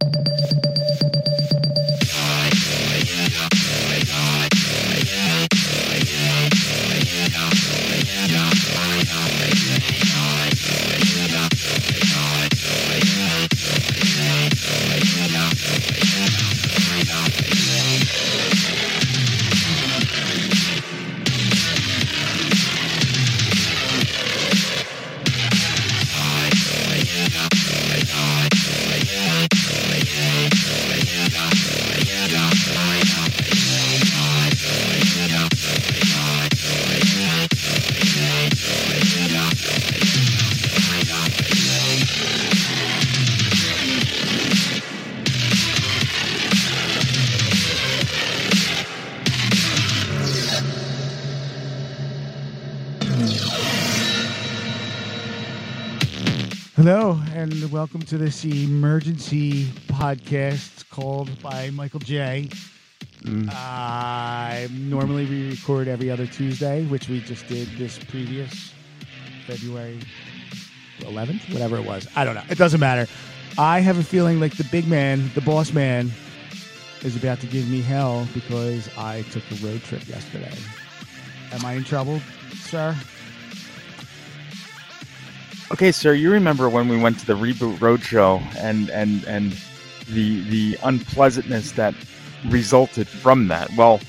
you Hello, and welcome to this emergency podcast called by Michael J. Uh, normally we record every other Tuesday, which we just did this previous February 11th, whatever it was. I don't know. It doesn't matter. I have a feeling like the big man, the boss man, is about to give me hell because I took a road trip yesterday. Am I in trouble, sir? Okay, sir, you remember when we went to the Reboot Roadshow and and and the the unpleasantness that resulted from that. Well,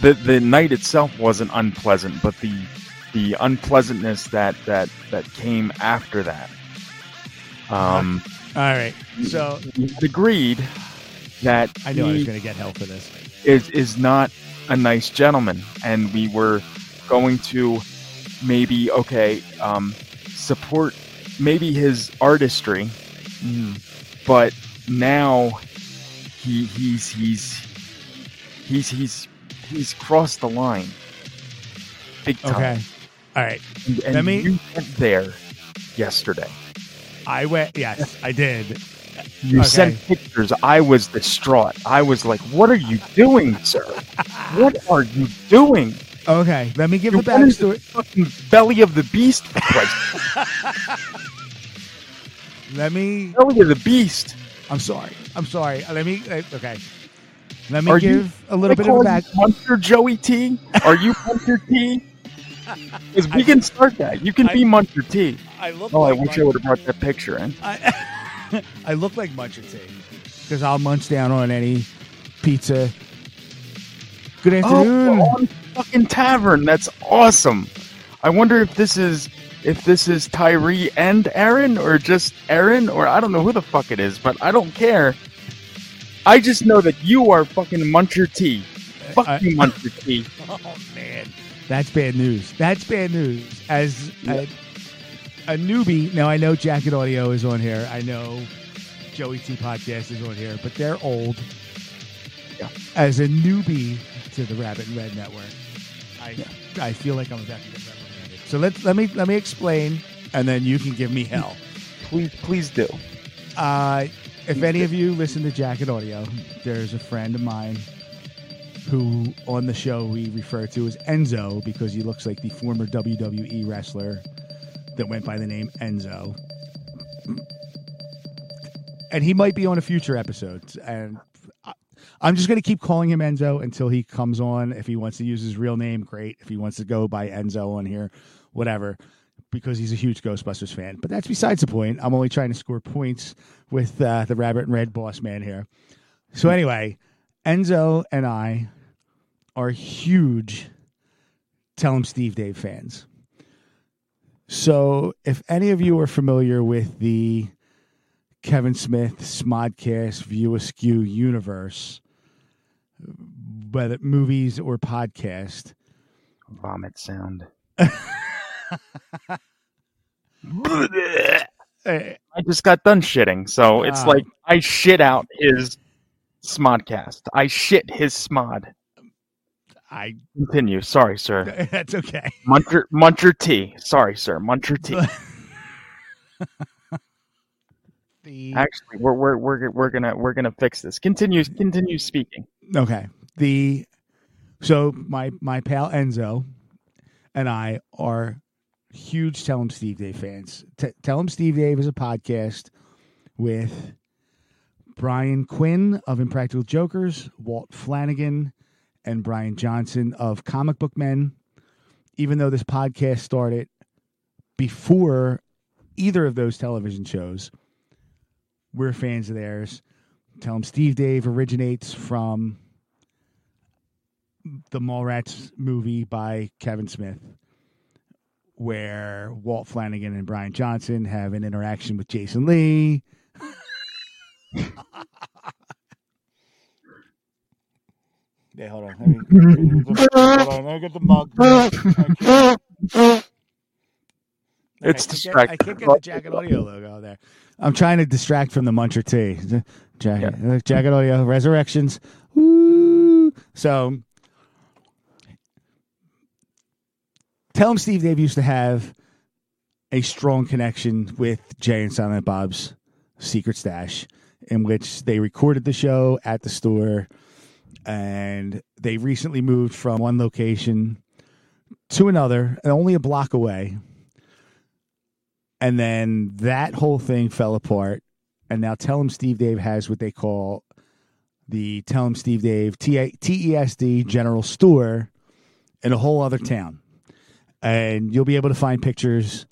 the the night itself wasn't unpleasant, but the the unpleasantness that that that came after that. Um, All right. So agreed that I knew I was going to get hell for this. is is not a nice gentleman, and we were going to maybe okay um, support maybe his artistry, but now he he's he's he's he's he's crossed the line big time. Okay. All right. And, and Let me- you went there yesterday. I went. Yes, I did. You Okay. sent pictures. I was distraught. I was like, "What are you doing, sir? what are you doing? Okay. Let me give You the went into the backstory. fucking belly of the beast, Let me. belly of the beast." I'm sorry. I'm sorry. Let me. uh, Okay. Let me Are give you- a little bit of a back. you Muncher Joey T? Are you Muncher T? Because we can start that. You can I- be Muncher T. I look. Oh, I like wish I would have brought that picture in. I, I look like Muncher T because I'll munch down on any pizza. Good afternoon. Oh, on fucking tavern. That's awesome. I wonder if this is if this is Tyree and Aaron or just Aaron or I don't know who the fuck it is, but I don't care. I just know that you are fucking Muncher T. Fuck I- you, Muncher T. Oh man, that's bad news. That's bad news. As a, a newbie, now I know Jacket Audio is on here. I know Joey T Podcast is on here, but they're old. Yeah. As a newbie to the Rabbit in Red Network, I I feel like I'm about to get reprimanded. So let let me let me explain, and then you can give me hell. Please, please do. Uh, if any of you listen to Jacket Audio, there's a friend of mine who on the show we refer to as Enzo because he looks like the former WWE wrestler that went by the name Enzo. And he might be on a future episode. And I- I'm just going to keep calling him Enzo until he comes on. If he wants to use his real name, great. If he wants to go by Enzo on here, whatever, because he's a huge Ghostbusters fan. But that's besides the point. I'm only trying to score points with uh, the Rabbit in Red boss man here. So, anyway, Enzo and I are huge Tell 'Em Steve Dave fans. So, if any of you are familiar with the Kevin Smith Smodcast View Askew universe, whether movies or podcast, Vomit sound. eh, I just got done shitting, so it's Ah. like I shit out his smodcast. I shit his smod. I Continue. Sorry, sir. that's okay. Muncher Muncher T. Sorry, sir. Muncher T. The Actually, we're we're we're we're gonna we're gonna fix this. Continue continue speaking. Okay. The so my my pal Enzo and I are huge Tell 'Em Steve Dave fans. T- Tell 'Em Steve Dave is a podcast with Brian Quinn of Impractical Jokers, Walt Flanagan, and Brian Johnson of Comic Book Men. Even though this podcast started before either of those television shows, we're fans of theirs. Tell 'em Steve Dave originates from the Mallrats movie by Kevin Smith, where Walt Flanagan and Brian Johnson have an interaction with Jason Lee. yeah, hold on. Let me, hold on. Let me get the mug. Okay. It's I can't get- distracting. I can't get the Jacket Audio logo there. I'm trying to distract from the Muncher T. Jacket, uh, Jacket Audio, Resurrections. Woo! So, tell 'em Steve Dave used to have a strong connection with Jay and Silent Bob's Secret Stash, in which they recorded the show at the store, and they recently moved from one location to another, and only a block away. And then that whole thing fell apart. And now Tell 'Em Steve Dave has what they call the Tell 'Em Steve Dave T- TESD General Store in a whole other town. And you'll be able to find pictures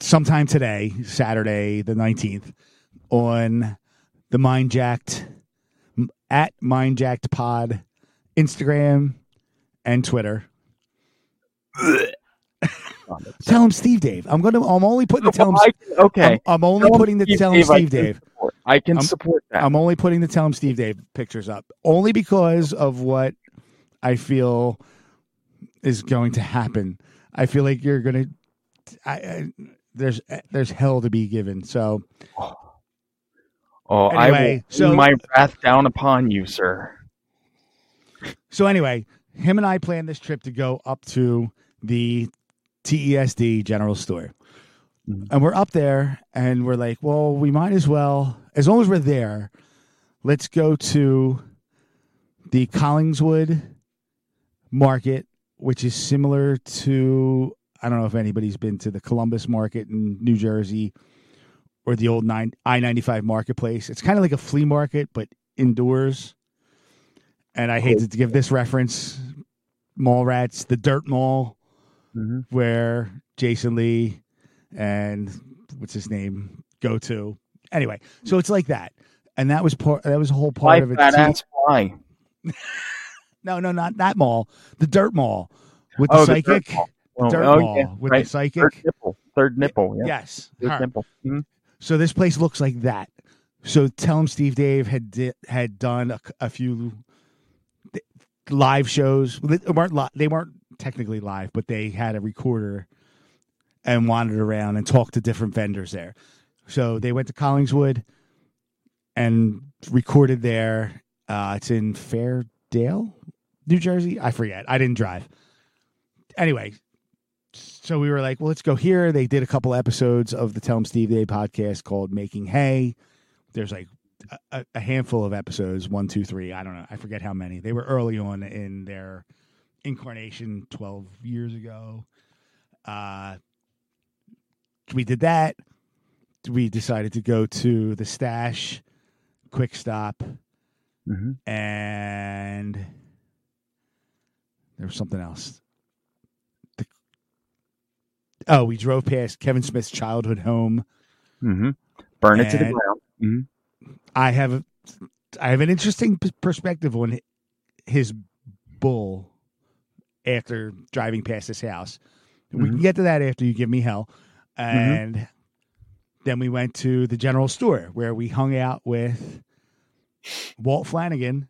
sometime today, Saturday the 19th, on the Mind Jacked at Mind Jacked Pod Instagram and Twitter. Tell 'em Steve Dave. I'm gonna. I'm only putting the tell him. I okay. I'm, I'm only Tell putting the Steve tell him Dave, I Steve can Dave. support. I can support that. I'm only putting the tell 'em Steve Dave pictures up only because of what I feel is going to happen. I feel like you're gonna. I, I there's there's hell to be given. So oh, I anyway, will so- my wrath down upon you, sir. so anyway, him and I planned this trip to go up to the TESD General Store. Mhm. And we're up there and we're like, well, we might as well, as long as we're there, let's go to the Collingswood Market, which is similar to, I don't know if anybody's been to the Columbus Market in New Jersey or the old nine, I 95 Marketplace. It's kind of like a flea market, but indoors. And I hate to give this reference Mallrats, the Dirt Mall Mm-hmm. where Jason Lee and what's his name go to. Anyway, so it's like that, and that was part. That was a whole part Why of it. fat ass fly? No, no, not that mall. The Dirt Mall with the Oh, the dirt psychic. mall. Oh, Dirt oh, Mall yeah, with right. the psychic. Third nipple. Third nipple. Yeah. Yes, Third nipple. Mhm. So this place looks like that. So tell him Steve Dave had di- had done a, a few th- live shows. They weren't li- they weren't technically live, but they had a recorder and wandered around and talked to different vendors there. So they went to Collingswood and recorded there. Uh, it's in Fairdale, New Jersey. I forget. I didn't drive. Anyway, so we were like, well, let's go here. They did a couple episodes of the Tell Tell 'em Steve Dave podcast called Making Hay. There's like a, a handful of episodes, one, two, three. I don't know. I forget how many. They were early on in their incarnation 12 years ago. Uh, we did that. We decided to go to the stash, quick stop, hmm and there was something else. The- oh, we drove past Kevin Smith's childhood home. hmm Burn it to the And- ground. hmm I have a, I have an interesting perspective on his bull after driving past his house. We can Mhm. get to that after you give me hell. And then we went to the general store where we hung out with Walt Flanagan,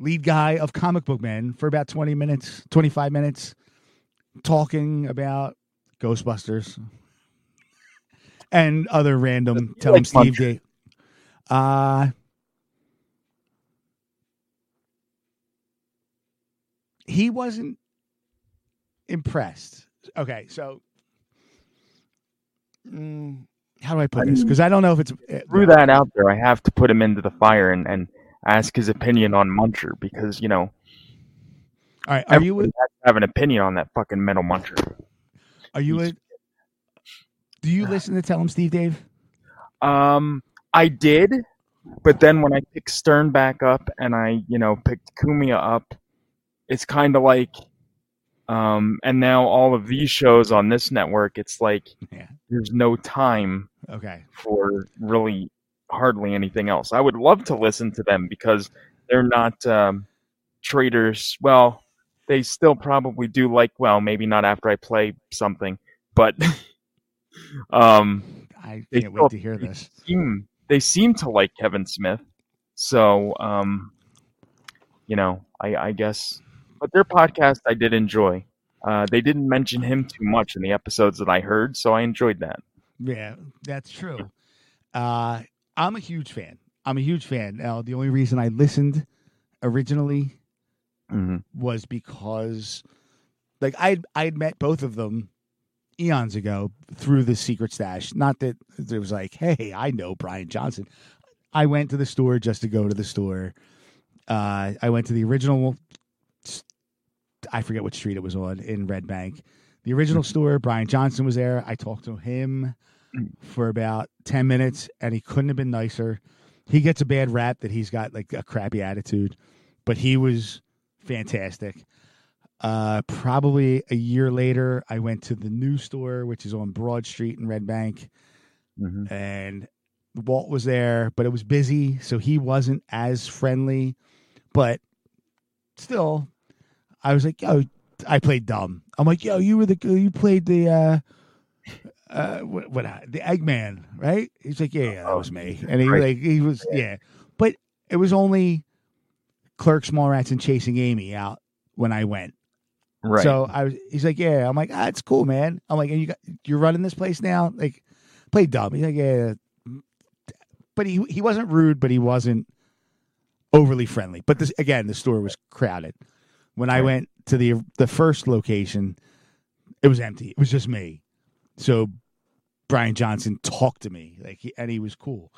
lead guy of Comic Book Men, for about 20 minutes, 25 minutes, talking about Ghostbusters and other random tell him Steve? Day. Uh, he wasn't impressed. Okay, so mm, how do I put I this? Because I don't know if it's uh, Threw that out there. I have to put him into the fire and, and ask his opinion on Muncher because you know All right, are you everybody has to have an opinion on that fucking metal Muncher. are you a, do you listen to Tell 'em Steve Dave? Um, I did, but then when I picked Stern back up and I, you know, picked Cumia up, it's kind of like, um, and now all of these shows on this network, it's like Yeah. there's no time Okay. for really hardly anything else. I would love to listen to them because they're not um, traders. Well, they still probably do like well, maybe not after I play something, but um, I can't wait to hear this. seem they seem to like Kevin Smith. So, um, you know, I, I guess, but their podcast I did enjoy. Uh, they didn't mention him too much in the episodes that I heard, so I enjoyed that. Yeah, that's true. Uh, I'm a huge fan. I'm a huge fan. Now, the only reason I listened originally hmm was because, like, I I had met both of them eons ago through the secret stash. Not that it was like, hey, I know Brian Johnson. I went to the store just to go to the store. Uh, I went to the original. I forget what street it was on in Red Bank. The original store. Brian Johnson was there. I talked to him for about ten minutes, and he couldn't have been nicer. He gets a bad rap that he's got like a crappy attitude, but he was fantastic. Uh, probably a year later, I went to the new store, which is on Broad Street in Red Bank, hmm and Walt was there, but it was busy, so he wasn't as friendly. But still, I was like, "Yo," I played dumb. I'm like, "Yo, you were the you played the uh, uh, what, what the Eggman, right?" He's like, "Yeah, yeah, that was me," and he Right. like he was yeah, but it was only Clerks, Mallrats, and Chasing Amy out when I went. Right. So I was, he's like, yeah. I'm like, ah, it's cool, man. I'm like, and you got, you're running this place now? Like, play dumb. He's like, yeah. But he he wasn't rude, but he wasn't overly friendly. But this again, the store was crowded. When I Right. went to the the first location, it was empty. It was just me. So Brian Johnson talked to me, like, he, and he was cool.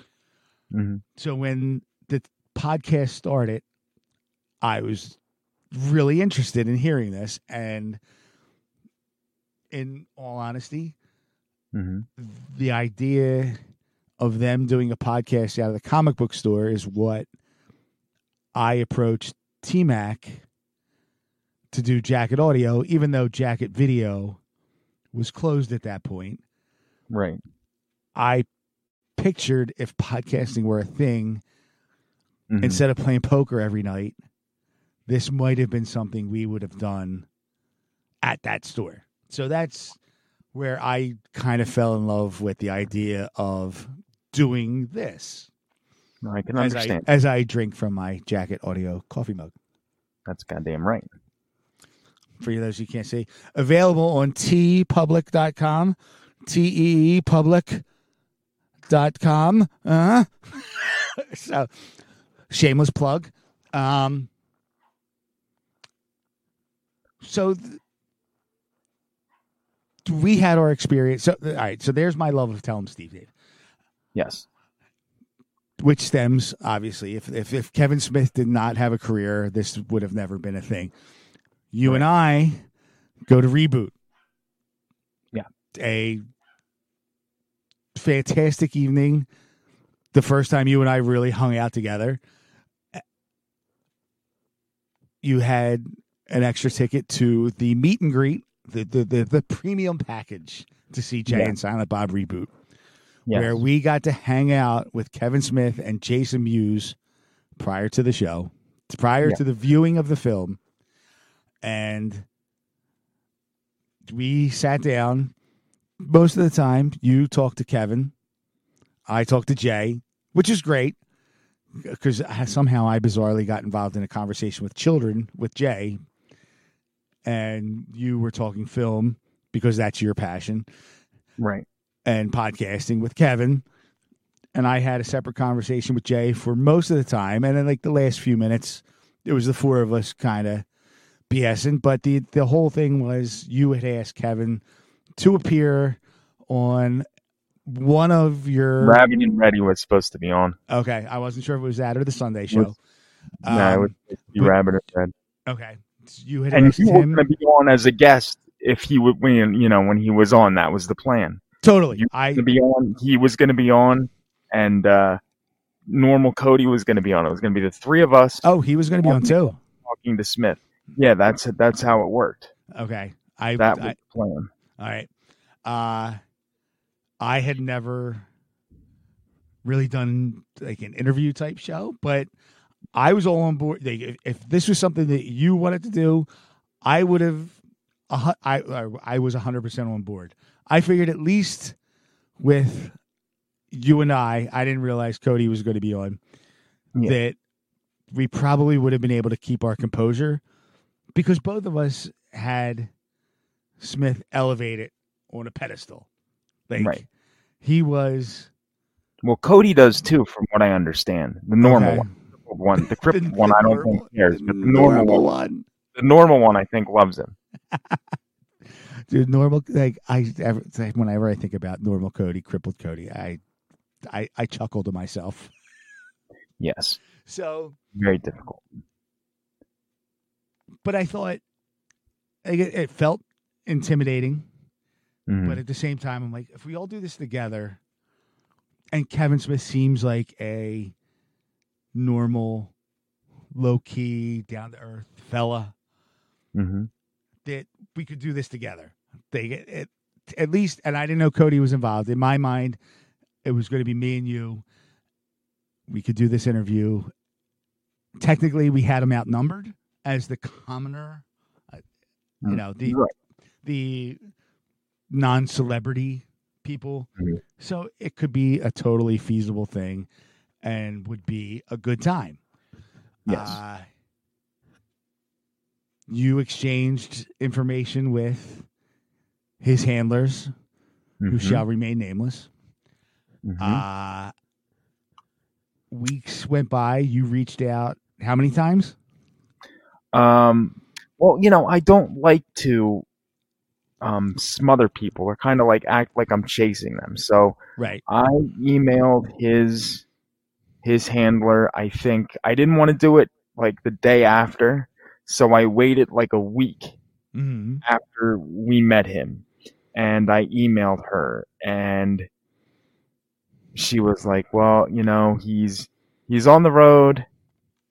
hmm So when the podcast started, I was really interested in hearing this. And in all honesty, hmm the idea of them doing a podcast out of the comic book store is what I approached T Mac to do Jacket Audio, even though Jacket Video was closed at that point. Right. I pictured if podcasting were a thing, Mhm. instead of playing poker every night, this might have been something we would have done at that store. So that's where I kind of fell in love with the idea of doing this I can as understand. I, as I drink from my jacket audio coffee mug. That's goddamn right. For you those you can't see, available on teepublic.com, T E E public.com. Uh, so, shameless plug. Um, so, th- we had our experience. So all right, so there's my love of Tell 'em Steve Dave, Yes. which stems obviously if if if Kevin Smith did not have a career, this would have never been a thing. You and I go to reboot. Yeah. A fantastic evening. The first time you and I really hung out together. You had an extra ticket to the meet and greet, the the the, the premium package to see Jay Yeah. and Silent Bob reboot, Yes. where we got to hang out with Kevin Smith and Jason Mewes prior to the show, prior Yeah. to the viewing of the film, and we sat down. Most of the time, you talked to Kevin, I talked to Jay, which is great because somehow I bizarrely got involved in a conversation with children with Jay, and you were talking film because that's your passion, right. and podcasting with Kevin. And I had a separate conversation with Jay for most of the time, and then like the last few minutes, it was the four of us kind of BSing. But the the whole thing was you had asked Kevin to appear on one of your Rabbit and Ready was supposed to be on. Okay, I wasn't sure if it was that or the Sunday show. Was- no, it Um, was but- Rabbit in Red. okay, you had And asked he was him going to be on as a guest if he would, when you know, when he was on. That was the plan. totally. You I To be on, he was going to be on, and uh, normal Cody was going to be on. It was going to be the three of us oh, he was going to be on too. talking to Smith. Yeah, that's that's how it worked. Okay, I, That I was the plan. all right. Uh, I had never really done like an interview type show, but I was all on board. Like, if, if this was something that you wanted to do, I would have. I I I was hundred percent on board. I figured at least with you and I, I didn't realize Cody was going to be on. Yeah. That we probably would have been able to keep our composure because both of us had Smith elevated on a pedestal. Like Right. he was Well, Cody does too, from what I understand. The normal Okay. one, one, the crippled The- one, the I don't normal- think cares, but the the normal normal one, one. the normal one, I think loves him. Dude, normal like I ever, whenever I think about normal Cody, crippled Cody, I I I chuckle to myself. Yes, So, very difficult. But I thought it, it felt intimidating, Mhm. but at the same time, I'm like, if we all do this together, and Kevin Smith seems like a normal, low key, down to earth fella, Mhm. that we could do this together. They it, it, at least, and I didn't know Cody was involved. In my mind, it was going to be me and you. We could do this interview. Technically, we had him outnumbered as the commoner. uh, You know the Right. the non-celebrity people. Mhm. So it could be a totally feasible thing, and would be a good time. Yes. Uh, you exchanged information with his handlers, who Mhm. shall remain nameless. Mhm. Uh, weeks went by. You reached out how many times? Um, well, you know, I don't like to um, smother people or kind of like act like I'm chasing them. So Right. I emailed his his handler. I think I didn't want to do it like the day after, so I waited like a week hmm after we met him, and I emailed her, and she was like, "Well, you know, he's he's on the road,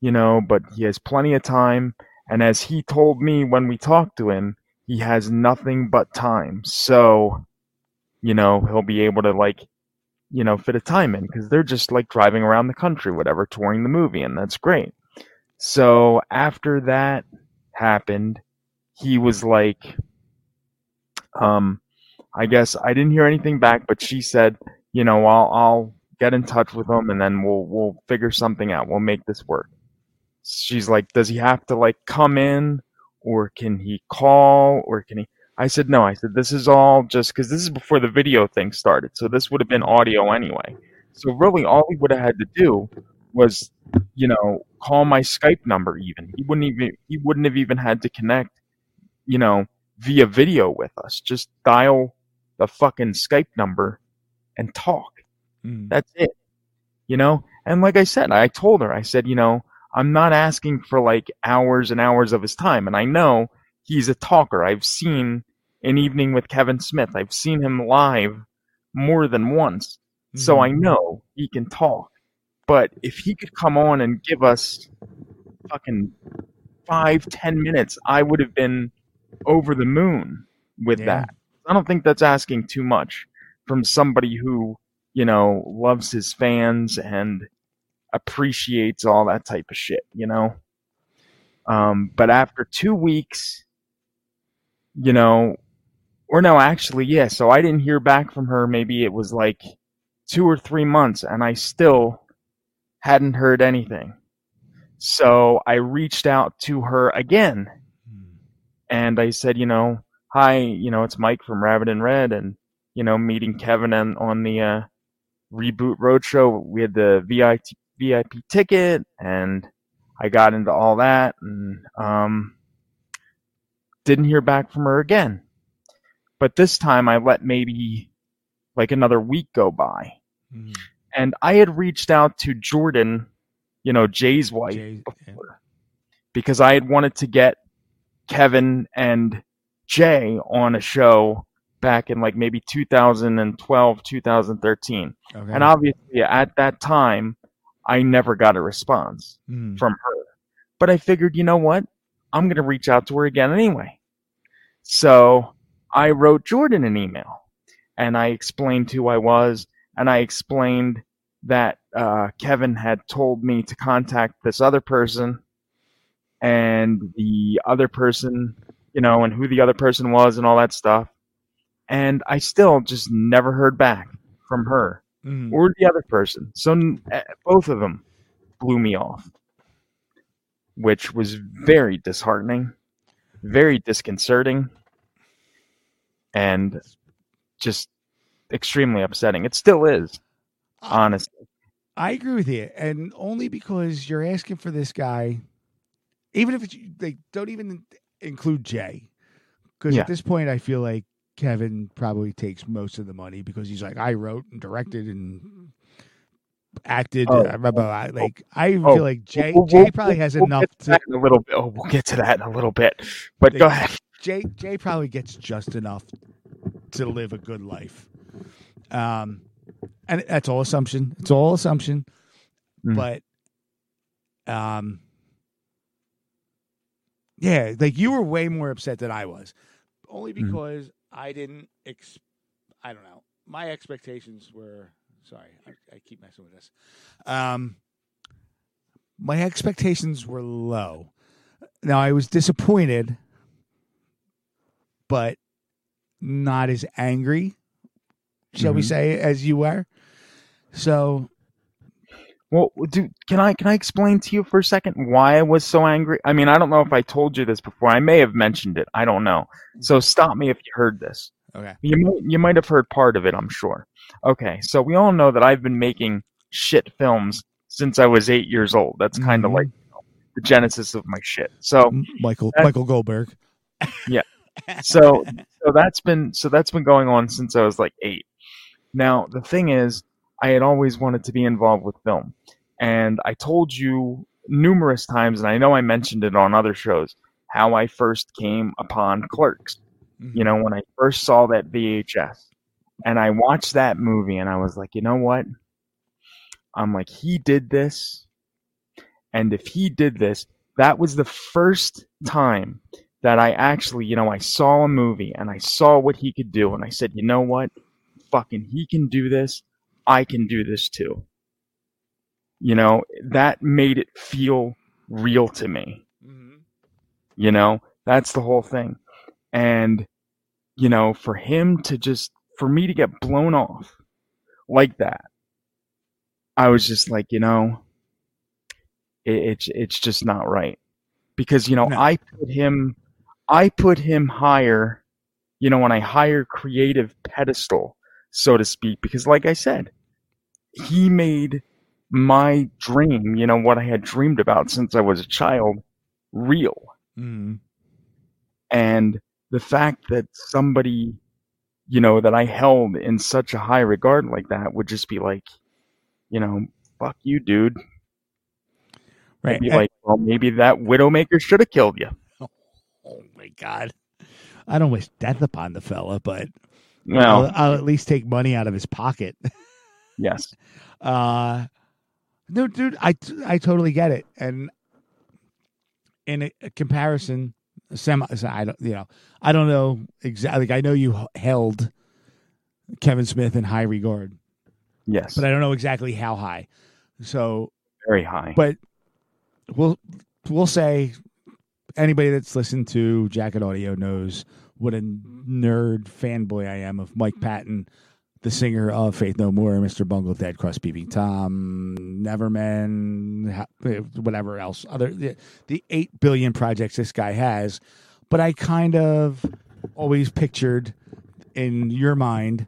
you know, but he has plenty of time." And as he told me when we talked to him, he has nothing but time. So, you know, he'll be able to like, you know, fit a time in because they're just like driving around the country, whatever, touring the movie, and that's great. So after that happened, he was like, um, I guess I didn't hear anything back, but she said, you know, I'll I'll get in touch with him and then we'll we'll figure something out. We'll make this work. She's like, does he have to like come in or can he call or can he? I said no. I said this is all just because this is before the video thing started, so this would have been audio anyway. So really, all he would have had to do was, you know, call my Skype number. Even he wouldn't even he wouldn't have even had to connect, you know, via video with us. Just dial the fucking Skype number and talk. Mm. That's it. You know? And like I said, I told her, I said, you know, I'm not asking for like hours and hours of his time. And I know he's a talker. I've seen an evening with Kevin Smith. I've seen him live more than once. So mm-hmm. I know he can talk. But if he could come on and give us fucking five, ten minutes, I would have been over the moon with Yeah. that. I don't think that's asking too much from somebody who, you know, loves his fans and appreciates all that type of shit, you know? Um, but after two weeks, you know, or no, actually, yeah, so I didn't hear back from her. Maybe it was like two or three months, and I still hadn't heard anything. So I reached out to her again and I said, you know, hi, you know, it's Mike from Rabbit in Red, and you know, meeting Kevin and on the uh, reboot roadshow. We had the VIP VIP ticket, and I got into all that, and um, didn't hear back from her again. But this time, I let maybe like another week go by, Mhm. and I had reached out to Jordan, you know, Jay's wife, Jay- yeah. because I had wanted to get Kevin and Jay on a show back in like maybe 2012, 2013. Okay. And obviously at that time, I never got a response Mm. from her. But I figured, you know what? I'm going to reach out to her again anyway. So I wrote Jordan an email and I explained who I was and I explained that uh, Kevin had told me to contact this other person and the other person, you know, and who the other person was and all that stuff. And I still just never heard back from her Mm. or the other person. So eh, both of them blew me off, which was very disheartening, very disconcerting, and just extremely upsetting. It still is, honestly. I agree with you, and only because you're asking for this guy, even if it's, they don't even include Jay, because Yeah. at this point I feel like Kevin probably takes most of the money because he's like I wrote and directed and acted. Oh. blah, blah, blah. Like I Oh. feel like Jay We'll- Jay probably has we'll enough to a little bit. Oh, we'll get to that in a little bit. But go ahead. Jay Jay probably gets just enough to live a good life. Um, and that's all assumption. It's all assumption. Mm. But, um, yeah, like you were way more upset than I was, only Mhm. because I didn't. Ex- I don't know. My expectations were. Sorry, I, I keep messing with this. Um, my expectations were low. Now I was disappointed but not as angry, shall we Mhm. say, as you were. So, Well, dude, can I can I explain to you for a second why I was so angry? I mean, I don't know if I told you this before. I may have mentioned it. I don't know. So stop me if you heard this. okay. You might, you might have heard part of it, I'm sure. Okay, so we all know that I've been making shit films since I was eight years old. That's kind of Mhm. like you know, the genesis of my shit. So, Michael Michael Goldberg. Yeah. So, so that's been so that's been going on since I was like eight. Now the thing is, I had always wanted to be involved with film, and I told you numerous times, and I know I mentioned it on other shows, how I first came upon Clerks. Mm-hmm. you know, when I first saw that VHS and I watched that movie and I was like, you know what? I'm like, he did this. And if he did this, that was the first time that I actually, you know, I saw a movie and I saw what he could do. And I said, you know what? Fucking, he can do this. I can do this too. You know, that made it feel real to me. Mhm. You know, that's the whole thing. And, you know, for him to just, for me to get blown off like that, I was just like, you know, it, it's, it's just not right. Because, you know, No. I put him, I put him higher, you know, on a higher creative pedestal, so to speak. Because, like I said, he made my dream, you know, what I had dreamed about since I was a child, real Mhm. and the fact that somebody, you know, that I held in such a high regard like that would just be like, you know, fuck you, dude. Right. Like, well, maybe that Widowmaker should have killed you. oh my god. I don't wish death upon the fella, but Well, I'll, I'll at least take money out of his pocket. yes. Uh, no, dude, I I totally get it, and in a, a comparison, semi, I don't, you know, I don't know exactly. Like, I know you held Kevin Smith in high regard, Yes. but I don't know exactly how high. So, Very high. but we'll we'll say anybody that's listened to Jacket Audio knows what a mm-hmm. nerd fanboy I am of Mike mm-hmm. Patton, the singer of Faith No More, Mr. Bungle, Dead Cross Peeping Tom, Nevermen, eh, whatever else, other the, the eight billion projects this guy has. But I kind of always pictured in your mind,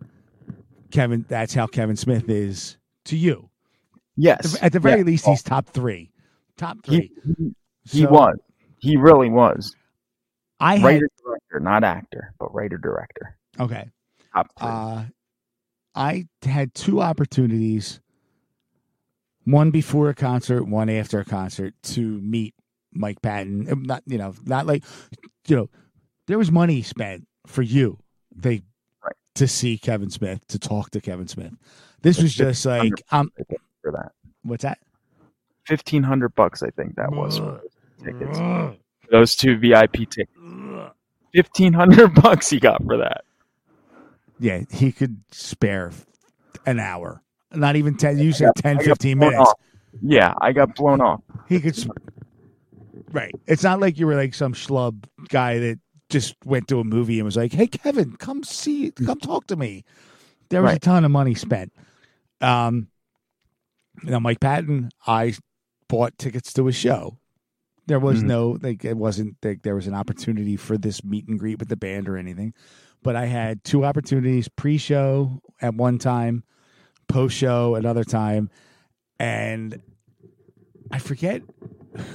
Kevin. That's how Kevin Smith is to you. yes. At the very Yeah. least, he's top three. Top he, three. he, he So, was. He really was. I had Writer director, not actor, but writer director. okay. Top three. Uh, I had two opportunities, one before a concert, one after a concert, to meet Mike Patton. Um, Not you know, not like you know, there was money spent for you. They Right. to see Kevin Smith, to talk to Kevin Smith. This was just like um, for that. what's that? Fifteen hundred bucks, I think that was for those tickets. Those two VIP tickets. Fifteen hundred bucks he got for that. Yeah, he could spare an hour. Not even 10, you said 10, 15 minutes. off. Yeah, I got blown off. He could. sp- Right. It's not like you were like some schlub guy that just went to a movie and was like, "Hey, Kevin, come see, come talk to me." There was a ton of money spent. Um, now Mike Patton, I bought tickets to a show. There was Mhm. no like it wasn't like there was an opportunity for this meet and greet with the band or anything, but I had two opportunities: pre-show at one time, post-show another time, and I forget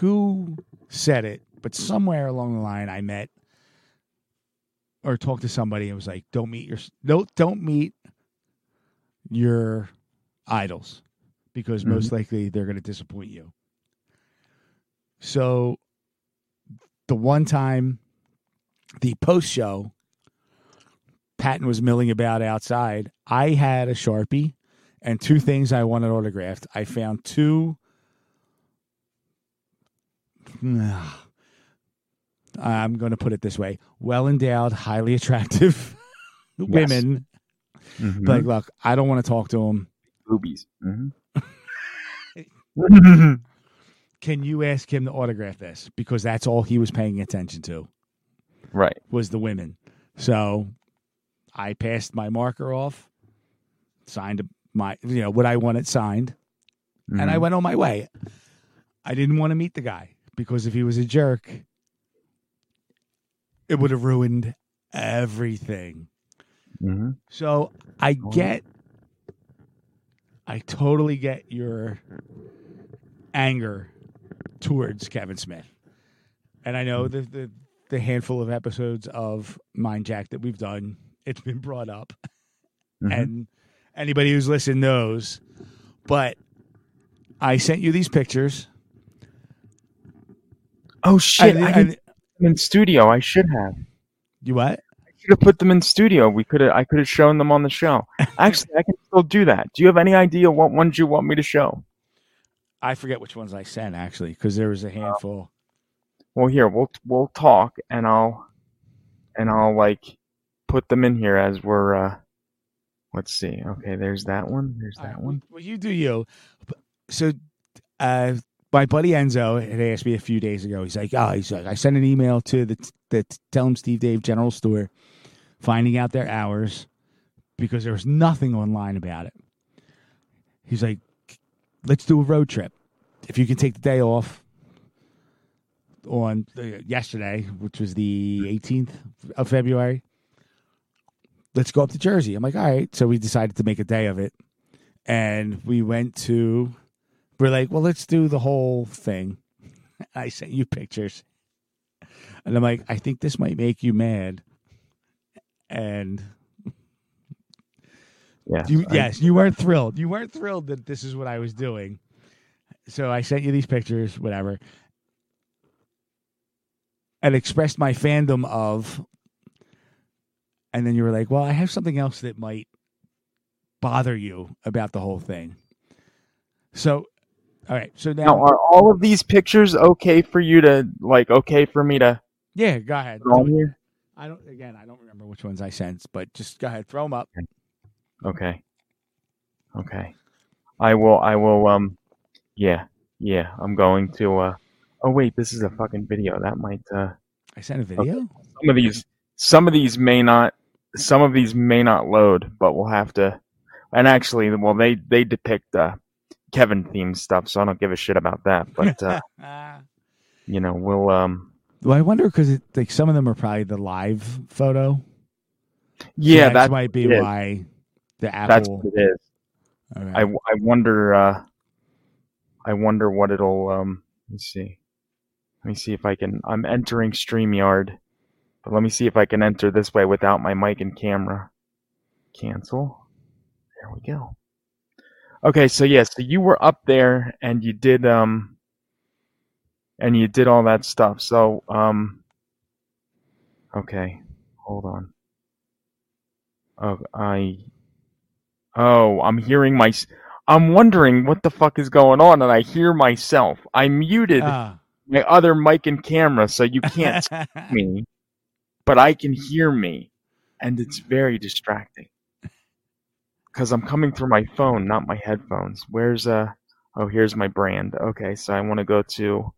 who said it, but somewhere along the line, I met or talked to somebody and was like, "Don't meet your no, don't meet your idols because Mhm. most likely they're going to disappoint you." So, the one time, the post show, Patton was milling about outside. I had a sharpie and two things I wanted autographed. I found two I'm going to put it this way well endowed, highly attractive women. Mhm. Like, look, I don't want to talk to them. boobies. Mhm. Can you ask him to autograph this? Because that's all he was paying attention to right. was the women. So I passed my marker off, signed my, you know, what I wanted signed, and I Mhm. went on my way. I didn't want to meet the guy because if he was a jerk, it would have ruined everything. Mhm. So I get, I totally get your anger towards Kevin Smith, and I know the the, the handful of episodes of Mind Jack that we've done, it's been brought up, Mhm. and anybody who's listened knows. But I sent you these pictures. Oh shit! I them in studio. I should have. you what? I should have put them in studio. We could have. I could have shown them on the show. Actually, I can still do that. Do you have any idea what ones you want me to show? I forget which ones I sent actually, because there was a handful. Well, here we'll we'll talk, and I'll and I'll like put them in here as we're. uh Let's see. Okay, there's that one. There's that right, one. Well, you do you. So, uh, my buddy Enzo had asked me a few days ago. He's like, "Oh, he's like, I sent an email to the the Tell 'em Steve Dave General Store, finding out their hours because there was nothing online about it." He's like, "Let's do a road trip. If you can take the day off." On uh, yesterday, which was the 18th of February, let's go up to Jersey. I'm like, all right. So we decided to make a day of it. And we went to, we're like, well, let's do the whole thing. I sent you pictures. And I'm like, I think this might make you mad. and Yes. you, I- yes, you weren't thrilled. You weren't thrilled that this is what I was doing. So I sent you these pictures, whatever, and expressed my fandom of. And then you were like, "Well, I have something else that might bother you about the whole thing." So, all right. So now, Now, are all of these pictures okay for you to like? Okay for me to yeah, go ahead. put on here? I don't. Again, I don't remember which ones I sent, but just go ahead, throw them up. Okay. Okay. Okay. I will. I will. Um. Yeah. Yeah. I'm going to. Uh. Oh wait, this is a fucking video. That might. Uh. I sent a video. Some of these. Some of these may not. Some of these may not load, but we'll have to. And actually, well, they they depict uh, Kevin themed stuff, so I don't give a shit about that. But uh, you know, we'll. Um. Well, I wonder because like some of them are probably the live photo. So Yeah, that that might be it why the that's what it is. I, I wonder uh I wonder what it'll um let me see. Let me see if I can I'm entering StreamYard. But let me see if I can enter this way without my mic and camera. Cancel. There we go. Okay, so yeah, so you were up there and you did um and you did all that stuff. So um okay, hold on. Oh, I Oh, I'm hearing my. I'm wondering what the fuck is going on, and I hear myself. I muted Ah. my other mic and camera, so you can't see me, but I can hear me, and it's very distracting. Because I'm coming through my phone, not my headphones. Where's uh? Oh, here's my brand. Okay, so I want to go to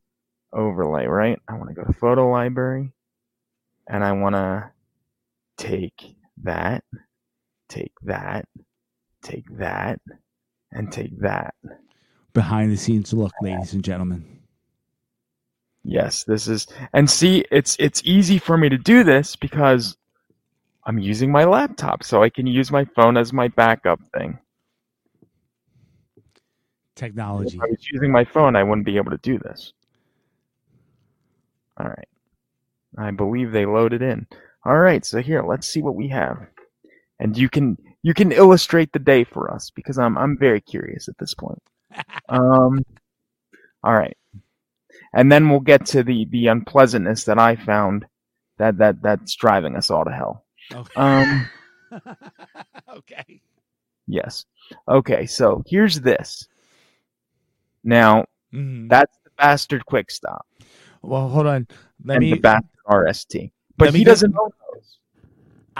overlay, right? I want to go to photo library, and I want to take that, take that, take that, and take that. Behind the scenes look, ladies and gentlemen. Yes, this is and see it's it's easy for me to do this because I'm using my laptop so I can use my phone as my backup thing. Technology. If I was using my phone I wouldn't be able to do this. All right. I believe they loaded in. All right, so here, let's see what we have. And you can you can illustrate the day for us because I'm I'm very curious at this point. Um all right. And then we'll get to the the unpleasantness that I found that that that's driving us all to hell. Okay. Um okay. yes. Okay, so here's this. Now, Mhm. that's the bastard quick stop Well, hold on. Let and me. the bastard RST. But he doesn't own those.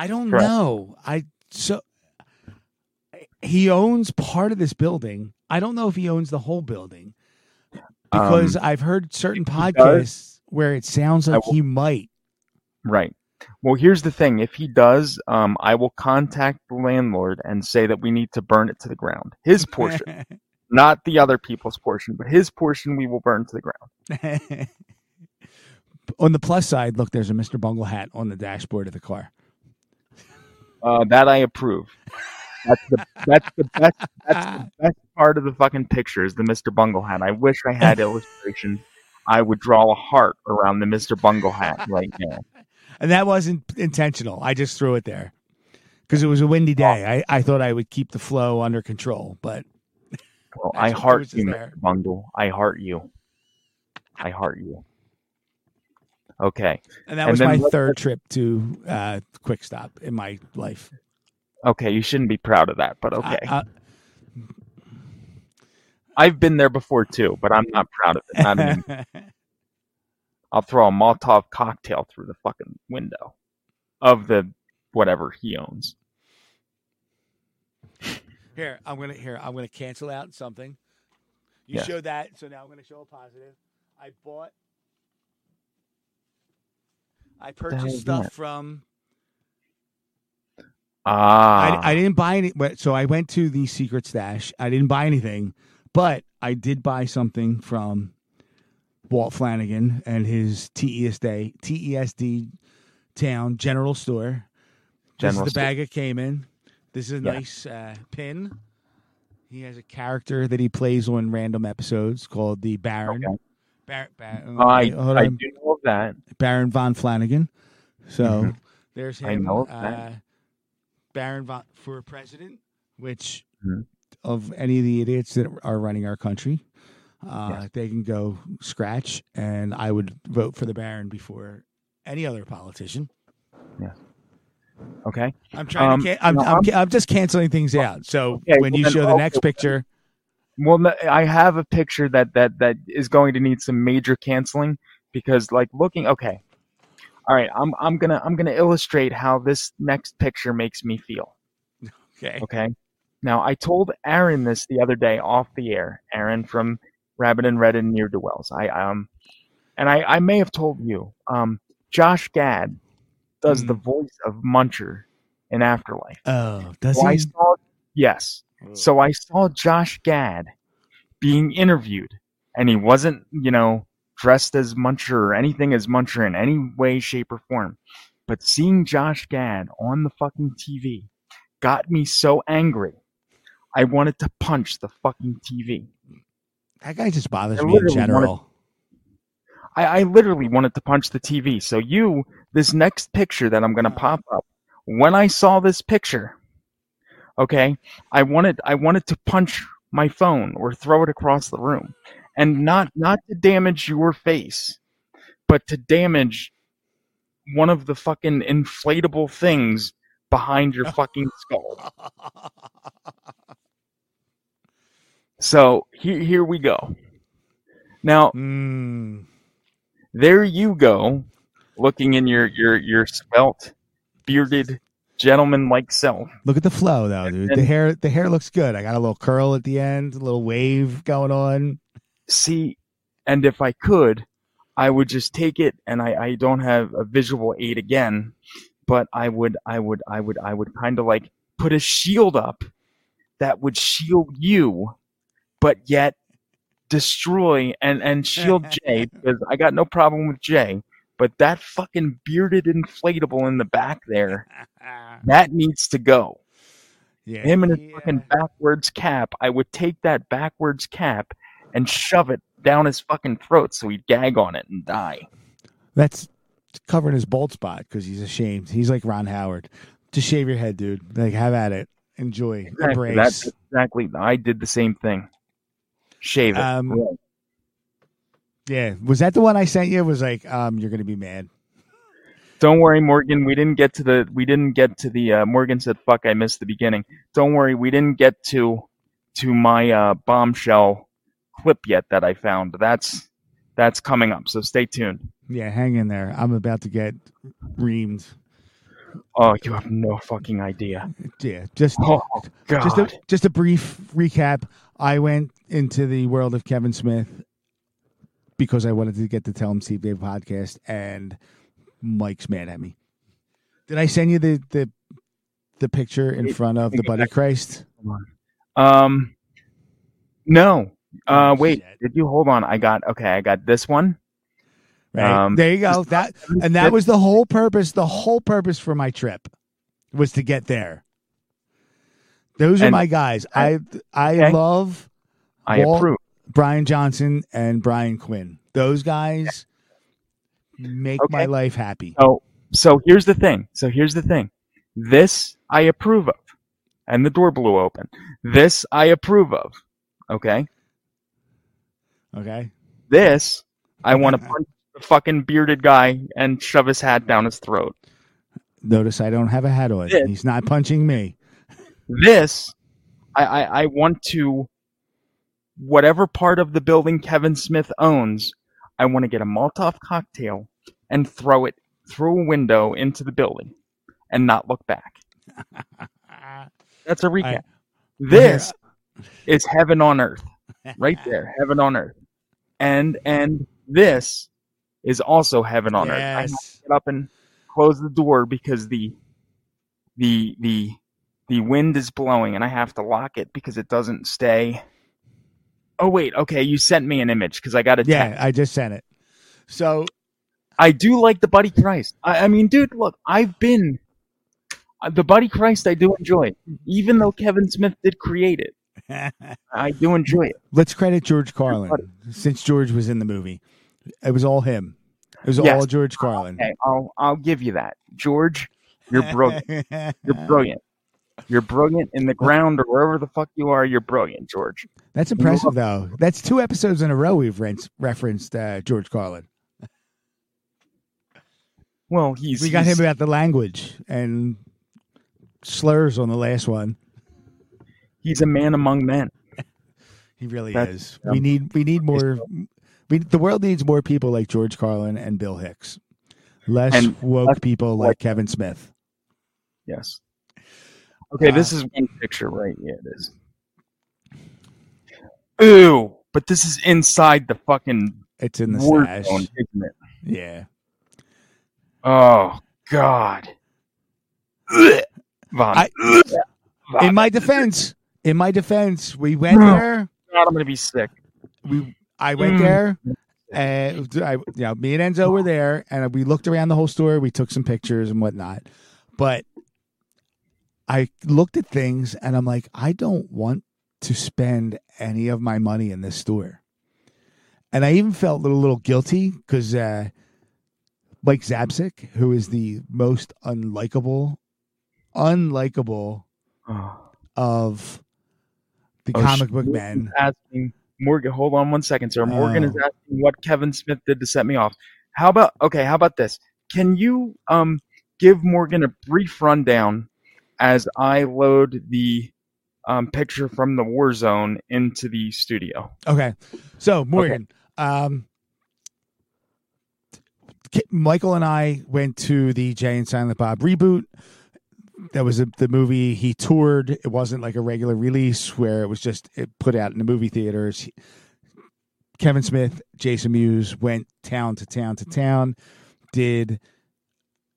I don't Correct. know. I so he owns part of this building. I don't know if he owns the whole building because Um, I've heard certain podcasts does, where it sounds like will- he might. Right. Well, here's the thing. If he does, um, I will contact the landlord and say that we need to burn it to the ground. His portion, not the other people's portion, but his portion we will burn to the ground. on the plus side, look, there's a Mr. Bungle hat on the dashboard of the car. Uh, that I approve. That's the that's the best that's the best part of the fucking picture is the Mr. Bungle hat. I wish I had illustration. I would draw a heart around the Mr. Bungle hat right now. And that wasn't intentional. I just threw it there because it was a windy day. I, I thought I would keep the flow under control, but Well, I heart you. Mr. Bungle. I heart you. I heart you. Okay. and that And was my what- third trip to uh, Quick Stop in my life. Okay, you shouldn't be proud of that, but okay. I- I- I've been there before too, but I'm not proud of it. Not. I'll throw a Molotov cocktail through the fucking window of the whatever he owns. Here, I'm gonna here. I'm gonna cancel out something. You Yeah. showed that, so now I'm gonna show a positive. I bought. I purchased stuff that? from. Ah, I, I didn't buy any. So I went to the secret stash. I didn't buy anything, but I did buy something from Walt Flanagan and his TESD TESD town general store. General this is the store. bag it came in. This is a Yeah. nice uh, pin. He has a character that he plays on random episodes called the Baron. Okay. Bar- Bar- I, wait, hold I on. do know of that. Baron von Flanagan. So Mhm. There's I know of uh, that. Baron von, for president, which Mhm. of any of the idiots that are running our country, uh, Yes. they can go scratch, and I would vote for the Baron before any other politician. Yeah. Okay. I'm trying Um, to. Can- I'm, no, I'm, I'm- I'm just canceling things out. So Okay, when well you then- show the okay, next then- picture, Well, I have a picture that that that is going to need some major canceling because, like, looking. Okay. All right. I'm I'm gonna I'm gonna illustrate how this next picture makes me feel. okay, Okay. Now, I told Aaron this the other day off the air. Aaron from Rabbit in Red and Ne'erdowells. I um, and I I may have told you. Um, Josh Gad does Hmm. the voice of Muncher in Afterlife. oh, does So I he? saw yes. Mm. So I saw Josh Gad being interviewed, and he wasn't, you know, dressed as Muncher or anything as Muncher in any way, shape, or form. But seeing Josh Gad on the fucking TV got me so angry. I wanted to punch the fucking TV. That guy just bothers I me in general. I, I literally wanted to punch the TV. So you, this next picture that I'm gonna uh. pop up, when I saw this picture, okay, I wanted I wanted to punch my phone or throw it across the room, and not not to damage your face, but to damage one of the fucking inflatable things behind your fucking skull. So here here we go. Now Mm, there you go, looking in your your your svelte, bearded, gentleman-like self. look at the flow, though, dude. The hair, the hair looks good. I got a little curl at the end, a little wave going on. See, and if I could, I would just take it, and I I don't have a visual aid again, but I would I would I would I would kind of like put a shield up that would shield you, but yet destroy and and shield Jay because I got no problem with Jay. But that fucking bearded inflatable in the back there, that needs to go. Yeah, him and his yeah. fucking backwards cap. I would take that backwards cap and shove it down his fucking throat so he'd gag on it and die. That's covering his bald spot because he's ashamed. He's like Ron Howard. Just shave your head, dude. Like, have at it. Enjoy. Exactly. Embrace. That's exactly. I did the same thing. Shave it. Um, Right. Yeah. Was that the one I sent you? Was like, um, you're gonna be mad. Don't worry, Morgan. We didn't get to the. We didn't get to the. Uh, Morgan said, "Fuck, I missed the beginning." Don't worry, we didn't get to to my uh, bombshell clip yet that I found. That's that's coming up. So stay tuned. Yeah, hang in there. I'm about to get reamed. Oh, you have no fucking idea. Yeah, just Oh God. just a, just a brief recap. I went into the world of Kevin Smith because I wanted to get the Tell 'Em Steve Dave podcast, and Mike's mad at me. Did I send you the the the picture in front of the Buddy Christ? Um, no. Uh, Oh, wait. shit. Did you hold on? I got okay. I got this one. Right Um, there, you go. That and that was the whole purpose. The whole purpose for my trip was to get there. Those are my guys. I I Okay. love I Walt- approve. Brian Johnson and Brian Quinn. Those guys make my life happy. So, so here's the thing. So here's the thing. This I approve of, and the door blew open. This I approve of. Okay. Okay. This I want to punch the fucking bearded guy and shove his hat down his throat. Notice I don't have a hat on. Yeah. He's not punching me. This I, I, I want to whatever part of the building Kevin Smith owns, I want to get a Molotov cocktail and throw it through a window into the building and not look back. That's a recap. I- this is heaven on earth. Right there, heaven on earth. And and this is also heaven on earth. I have to get up and close the door because the the the the wind is blowing and I have to lock it because it doesn't stay. Oh wait, okay, you sent me an image because I got a Yeah, text. I just sent it. So I do like the Buddy Christ. I, I mean, dude, look, I've been uh, the Buddy Christ. I do enjoy, even though Kevin Smith did create it. I do enjoy it. let's credit George Carlin since George was in the movie. It was all him. It was Yes. all George Carlin. Okay, I'll I'll give you that. George You're brilliant. You're brilliant. You're brilliant in the ground or wherever the fuck you are. You're brilliant, George. That's impressive, though. That's two episodes in a row we've re- referenced uh, George Carlin. Well, he's We got he's- him about the language and slurs on the last one. He's a man among men. He really That's- is. yeah. We need we need more. We, the world needs more people like George Carlin and Bill Hicks, less And woke less people like Kevin Smith. Yes. Okay, this Uh, is one picture, right? Yeah, it is. Ooh, but this is inside the fucking It's in the war stash. zone, isn't it? Yeah. Oh God. I-. In my defense, in my defense, we went there. God, I'm gonna be sick. We I went Mm. there. And I, you know, me and Enzo were there, and we looked around the whole store. We took some pictures and whatnot. But I looked at things, and I'm like, I don't want to spend any of my money in this store. And I even felt a little, guilty because uh, Mike Zapcic, who is the most unlikable, unlikable Oh. of the Oh, comic book men. Asking Morgan, hold on one second, sir. Morgan is Oh. asking what Kevin Smith did to set me off. How about okay? How about this? Can you um give Morgan a brief rundown as I load the um, picture from the war zone into the studio? Okay. So, Morgan, um, Michael and I went to the Jay and Silent Bob reboot. That was a, the movie he toured. It wasn't like a regular release where it was just it put out in the movie theaters. Kevin Smith, Jason Mewes went town to town to town, did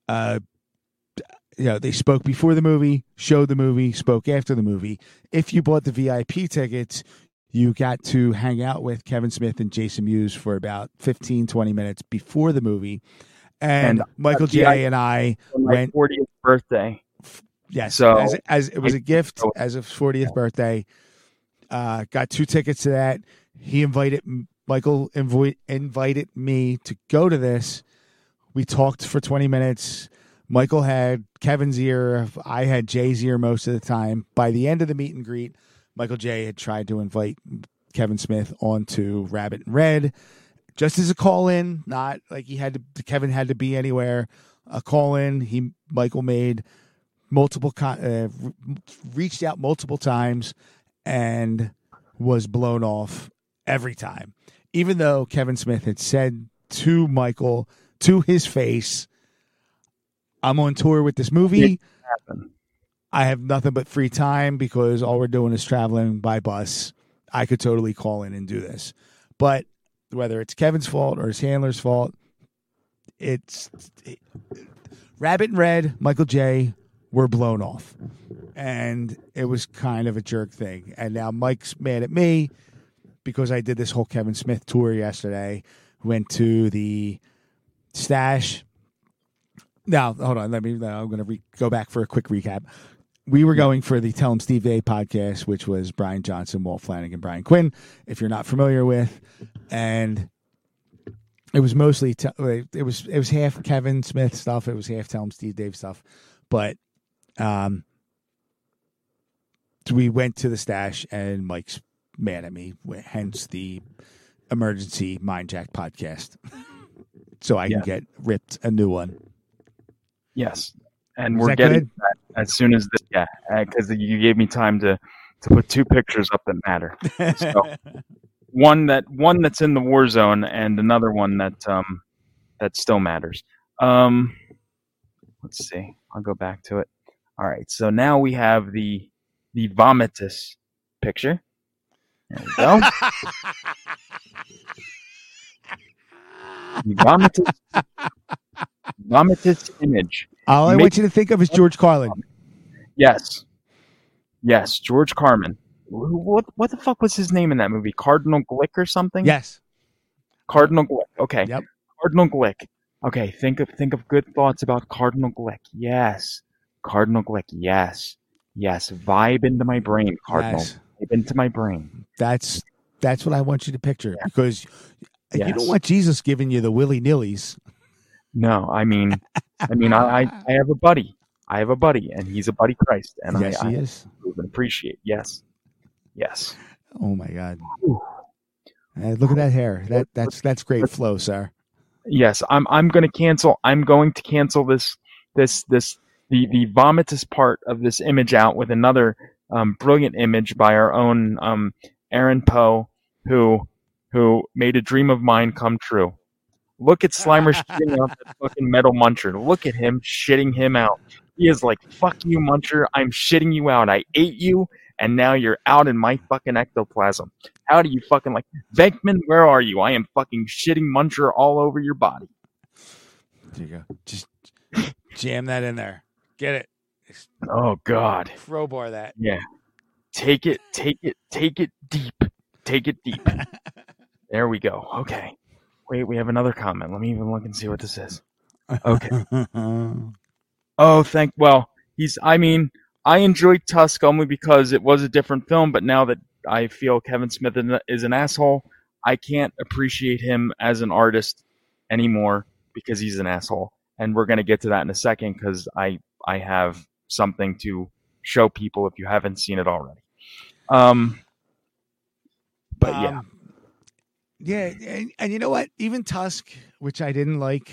uh you know, they spoke before the movie, showed the movie, spoke after the movie. If you bought the VIP tickets, you got to hang out with Kevin Smith and Jason Mewes for about 15, 20 minutes before the movie. And, And, Michael uh, J. and I For my went, 40th birthday. yes, so- as, as it was a gift as a 40th birthday. Uh, got two tickets to that. He invited, Michael invo- invited me to go to this. We talked for 20 minutes. Michael had Kevin's ear. I had Jay's ear most of the time. By the end of the meet and greet, Michael J had tried to invite Kevin Smith onto Rabbit in Red just as a call in, not like he had to, Kevin had to be anywhere. A call in, he, Michael made multiple, uh, reached out multiple times and was blown off every time. Even though Kevin Smith had said to Michael, to his face, I'm on tour with this movie. I have nothing but free time because all we're doing is traveling by bus. I could totally call in and do this. But whether it's Kevin's fault or his handler's fault, it's it, Rabbit in Red, Michael J were blown off. And it was kind of a jerk thing. And now Mike's mad at me because I did this whole Kevin Smith tour yesterday. Went to the stash. Now, hold on. Let me. I'm going to re- go back for a quick recap. We were going for the Tell 'em Steve Dave podcast, which was Brian Johnson, Walt Flanagan, and Brian Quinn. If you're not familiar with, and it was mostly te- it was it was half Kevin Smith stuff. It was half Tell 'em Steve Dave stuff, but um, we went to the stash, and Mike's mad at me. Hence the emergency MindJacked podcast, so I can get ripped a new one. Yes, and Was we're that getting good? that as soon as this. Yeah, because you gave me time to to put two pictures up that matter. So one that one that's in the war zone, and another one that um that still matters. Um, let's see. I'll go back to it. All right. So now we have the the vomitus picture. There we go. the vomitus vomitus image. All I Make- want you to think of is George Carlin. Yes. Yes, George Carlin. What what the fuck was his name in that movie? Cardinal Glick or something? Yes. Cardinal Glick. Okay. Yep. Cardinal Glick. Okay, think of think of good thoughts about Cardinal Glick. Yes. Cardinal Glick. Yes. Yes. Vibe into my brain, Cardinal. Yes. Vibe into my brain. That's that's what I want you to picture because you don't want Jesus giving you the willy nillies. No, I mean I mean I, I, have a buddy. I have a buddy, and he's a buddy Christ, and yes, I, he I is. appreciate. Yes, yes. Oh my god. Uh, look at that hair. That that's that's great flow, sir. Yes, I'm I'm going to cancel. I'm going to cancel this this this the the vomitous part of this image out with another um, brilliant image by our own um, Aaron Poe, who who made a dream of mine come true. Look at Slimer shitting out that fucking metal muncher. Look at him shitting him out. He is like, "Fuck you, muncher! I'm shitting you out. I ate you, and now you're out in my fucking ectoplasm. How do you fucking like Venkman? Where are you? I am fucking shitting muncher all over your body." There you go. Just jam that in there. Get it. Oh God. Crowbar that. Yeah. Take it, take it, take it deep. Take it deep. there we go. Okay. Wait, we have another comment. Let me even look and see what this is. Okay. Oh, thank well, he's I mean, I enjoyed Tusk only because it was a different film, but now that I feel Kevin Smith is- an asshole, I can't appreciate him as an artist anymore because he's an asshole. And we're going to get to that in a second cuz I I have something to show people if you haven't seen it already. Um but. Um, yeah, and, and you know what? Even Tusk, which I didn't like,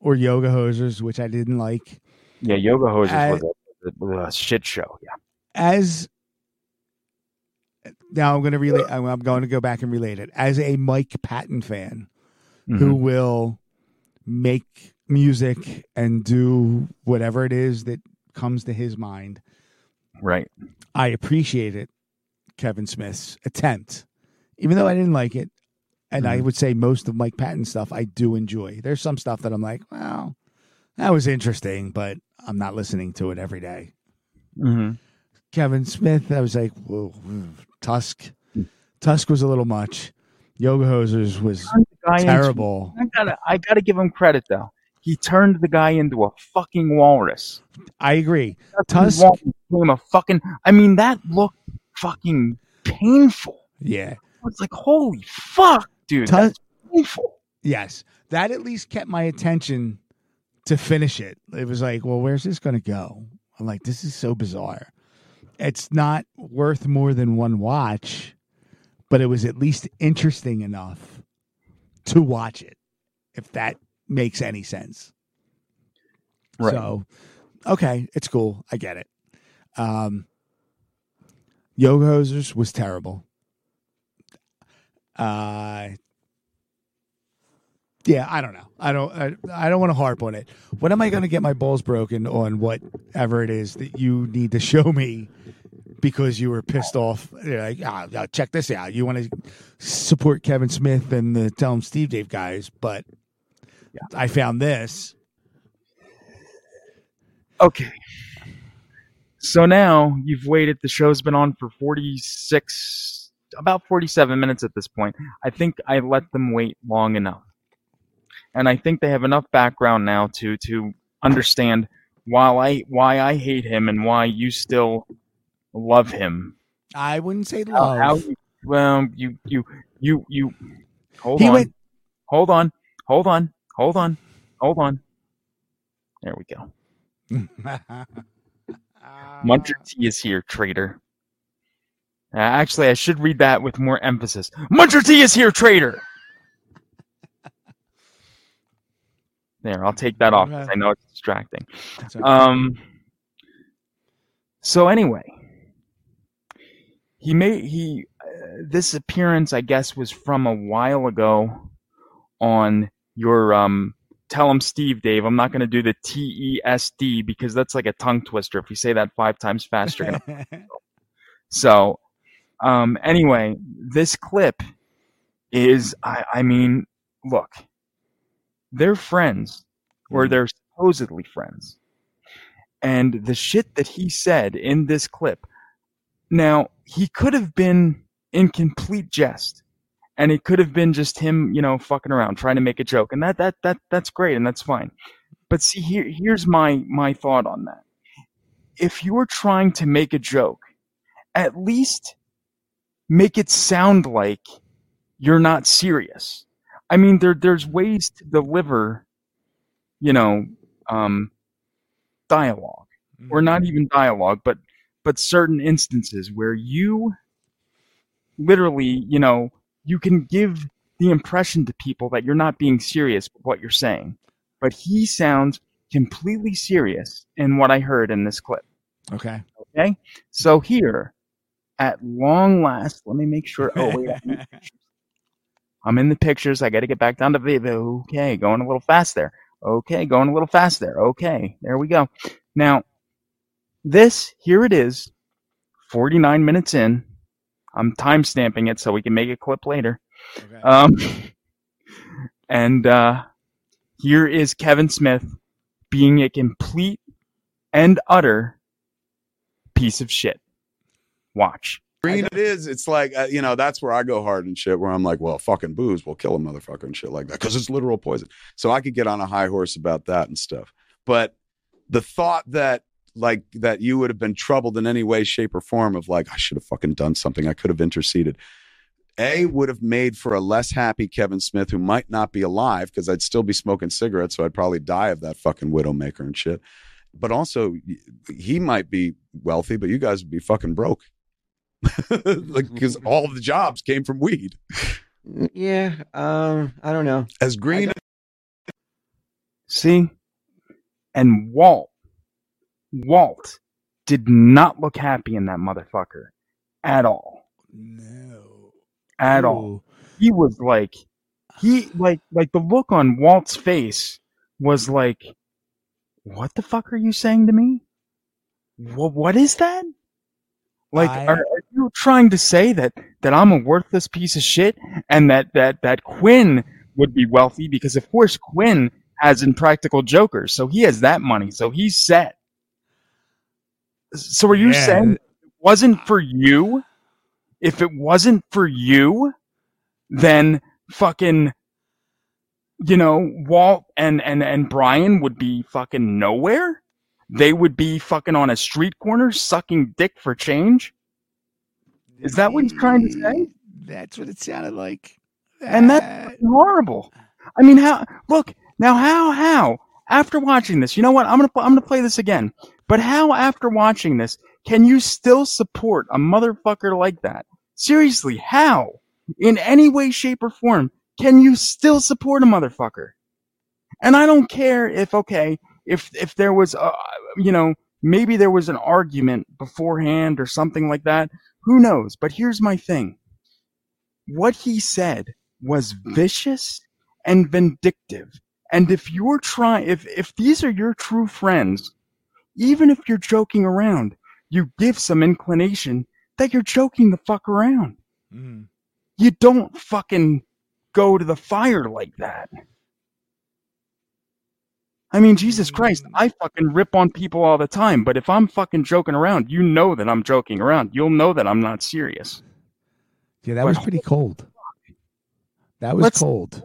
or Yoga Hosers, which I didn't like, Yeah, Yoga Hosers I- was, a, a shit show. Yeah. as now I'm going to relate. I'm going to go back and relate it as a Mike Patton fan who Mhm. will make music and do whatever it is that comes to his mind. Right. I appreciate it, Kevin Smith's attempt, even though I didn't like it. And I Mhm. would say most of Mike Patton stuff I do enjoy. There's some stuff that I'm like, well, that was interesting, but I'm not listening to it every day. Mhm. Kevin Smith, I was like, whoa, Tusk. Tusk was a little much. Yoga Hosers was into- terrible. I gotta, I gotta give him credit though. He turned the guy into a fucking walrus. I agree. Tusk Tusk, became a fucking. I mean, that looked fucking painful. yeah. it's like, holy fuck, dude, Tusk, that's painful. yes. That at least kept my attention to finish it. It was like, well, where's this going to go? I'm like, this is so bizarre. It's not worth more than one watch, but it was at least interesting enough to watch it, if that makes any sense. Right. So, okay, it's cool. I get it. Um, Yoga Hosers was terrible. Uh, yeah, I don't know. I don't. I, I don't want to harp on it. When am I going to get my balls broken on whatever it is that you need to show me because you were pissed off? You're like, ah, yeah, check this out. You want to support Kevin Smith and the Tell 'em Steve Dave guys, but I found this. Okay. So now you've waited. The show's been on for 46, about 47 minutes at this point. I think I let them wait long enough. And I think they have enough background now to to understand why I why I hate him and why you still love him. I wouldn't say love. how you- well, you you you you hold He on. went- Hold on. Hold on. Hold on. Hold on. There we go. Muncher T is here, traitor. Uh, actually, I should read that with more emphasis. Muncher T is here, traitor. There, I'll take that off 'cause I know it's distracting. Okay. Um. So anyway, he made he uh, this appearance I guess was from a while ago on your um. Tell 'em Steve, Dave. I'm not going to do the T E S D because that's like a tongue twister. If you say that five times fast, you're gonna so, um, anyway, this clip is, I, I mean, look, they're friends, or they're supposedly friends. And the shit that he said in this clip, now, he could have been in complete jest. And it could have been just him, you know, fucking around, trying to make a joke. And that, that, that, that's great and that's fine. But see, here, here's my, my thought on that. If you're trying to make a joke, at least make it sound like you're not serious. I mean, there there's ways to deliver, you know, um, dialogue. or not even dialogue, but but certain instances where you literally, you know, you can give the impression to people that you're not being serious with what you're saying. But he sounds completely serious in what I heard in this clip. Okay. Okay. So here, at long last, let me make sure. Oh, wait. I'm in the pictures. I'm in the pictures. I got to get back down to video. Okay. Going a little fast there. Okay. Going a little fast there. Okay. There we go. Now, this, here it is, 49 minutes in. I'm time stamping it so we can make a clip later. Okay. Um, and uh, here is Kevin Smith being a complete and utter piece of shit. Watch. green it is. It's like uh, you know that's where i go hard and shit where i'm like well fucking booze will kill a motherfucker and shit like that because it's literal poison. So i could get on a high horse about that and stuff. But the thought that like that you would have been troubled in any way shape or form of like i should have fucking done something. I could have interceded a would have made for a less happy kevin smith who might not be alive because i'd still be smoking cigarettes so i'd probably die of that fucking widowmaker and shit. But also he might be wealthy but you guys would be fucking broke like because all of the jobs came from weed. Yeah, um, I don't know. As green See? And Walt, Walt did not look happy in that motherfucker at all. No. At all. He was like, he, like, like the look on Walt's face was like, what the fuck are you saying to me? What, what is that? Like, I- are, are you trying to say that, that I'm a worthless piece of shit and that, that, that Quinn would be wealthy because of course Quinn has impractical jokers, so he has that money, so he's set. So are you Yeah. saying it wasn't for you? If it wasn't for you, then fucking you know, Walt and, and, and Brian would be fucking nowhere. They would be fucking on a street corner sucking dick for change. Is that what he's trying to say? That's what it sounded like. And that's horrible. I mean, how? Look now, how? How? After watching this, you know what? I'm gonna I'm gonna play this again. But how? After watching this, can you still support a motherfucker like that? Seriously, how? In any way, shape, or form, can you still support a motherfucker? And I don't care if okay, if if there was a, you know, maybe there was an argument beforehand or something like that. Who knows? But here's my thing. What he said was vicious and vindictive. And if you're trying, if, if these are your true friends, even if you're joking around, you give some inclination that you're joking the fuck around. Mm. You don't fucking go to the fire like that. I mean, Jesus Christ, I fucking rip on people all the time, but if I'm fucking joking around, you know that I'm joking around. You'll know that I'm not serious. Yeah, that was pretty cold. That was Let's- cold.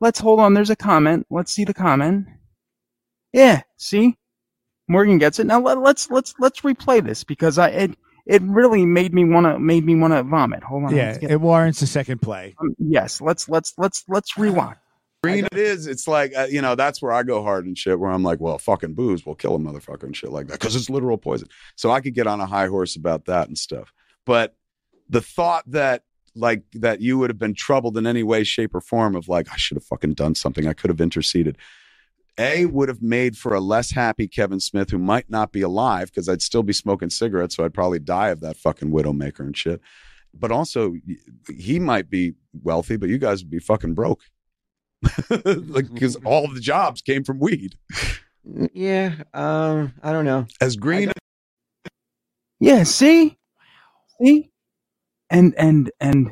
Let's hold on. There's a comment. Let's see the comment. Yeah, see, Morgan gets it. Now let, let's let's let's replay this because I it it really made me wanna made me wanna vomit. Hold on. Yeah, it warrants a second play. um, yes, let's let's let's let's rewatch. Green it is it's like uh, you know that's where i go hard and shit where i'm like well fucking booze will kill a motherfucker and shit like that because it's literal poison. So i could get on a high horse about that and stuff. But the thought that like that you would have been troubled in any way shape or form of like i should have fucking done something i could have interceded a would have made for a less happy kevin smith who might not be alive because i'd still be smoking cigarettes so i'd probably die of that fucking widowmaker and shit. But also he might be wealthy but you guys would be fucking broke like because all of the jobs came from weed. Yeah, um, I don't know. As green Yeah, see, see, and and and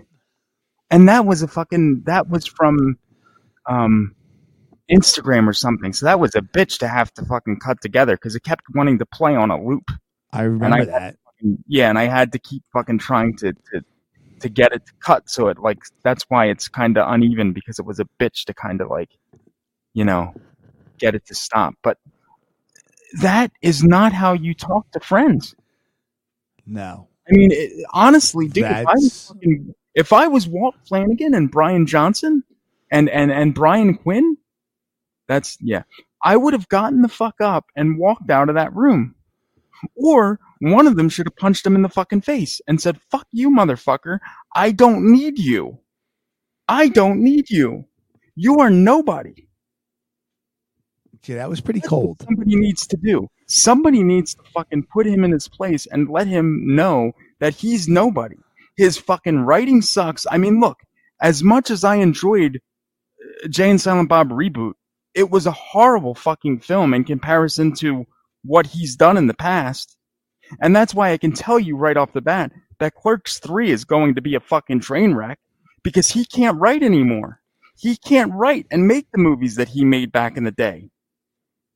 and that was a fucking that was from um Instagram or something. So that was a bitch to have to fucking cut together because it kept wanting to play on a loop. I remember I- that. yeah, and I had to keep fucking trying to to to get it to cut. So it like that's why it's kind of uneven because it was a bitch to kind of like, you know, get it to stop. But that is not how you talk to friends. No. I mean, it, honestly, dude, if I, was fucking, if I was Walt Flanagan and Brian Johnson and and and Brian Quinn, that's yeah, I would have gotten the fuck up and walked out of that room Or one of them should have punched him in the fucking face and said, fuck you, motherfucker. I don't need you. I don't need you. You are nobody. Yeah, that was pretty That's cold. Somebody needs to do. Somebody needs to fucking put him in his place and let him know that he's nobody. His fucking writing sucks. I mean, look, as much as I enjoyed uh, Jay and Silent Bob reboot, it was a horrible fucking film in comparison to what he's done in the past. And that's why I can tell you right off the bat that Clerks 3 is going to be a fucking train wreck because he can't write anymore. He can't write and make the movies that he made back in the day.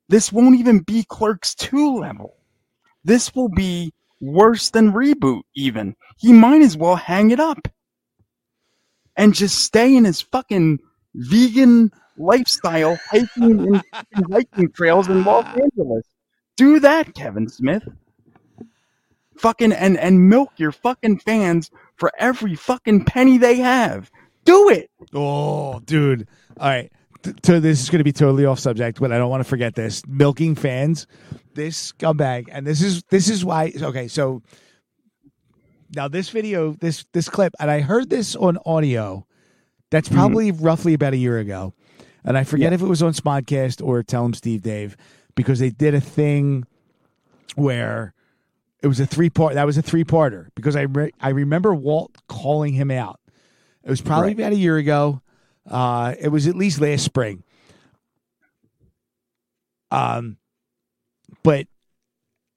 This won't even be Clerks 2 level. This will be worse than reboot, even. He might as well hang it up and just stay in his fucking vegan lifestyle, hiking in hiking trails in Los Angeles. Do that, Kevin Smith. Fucking and and milk your fucking fans for every fucking penny they have. Do it. Oh, dude. All right. So this is going to be totally off subject, but I don't want to forget this. Milking fans, this scumbag, and this is this is why. Okay, so now this video, this this clip, and I heard this on audio. That's hmm. probably roughly about a year ago, and I forget if it was on Smodcast or Tell 'Em Steve Dave because they did a thing where it was a three part. That was a three parter because I re- I remember Walt calling him out. It was probably Right. about a year ago. Uh, it was at least last spring. Um, but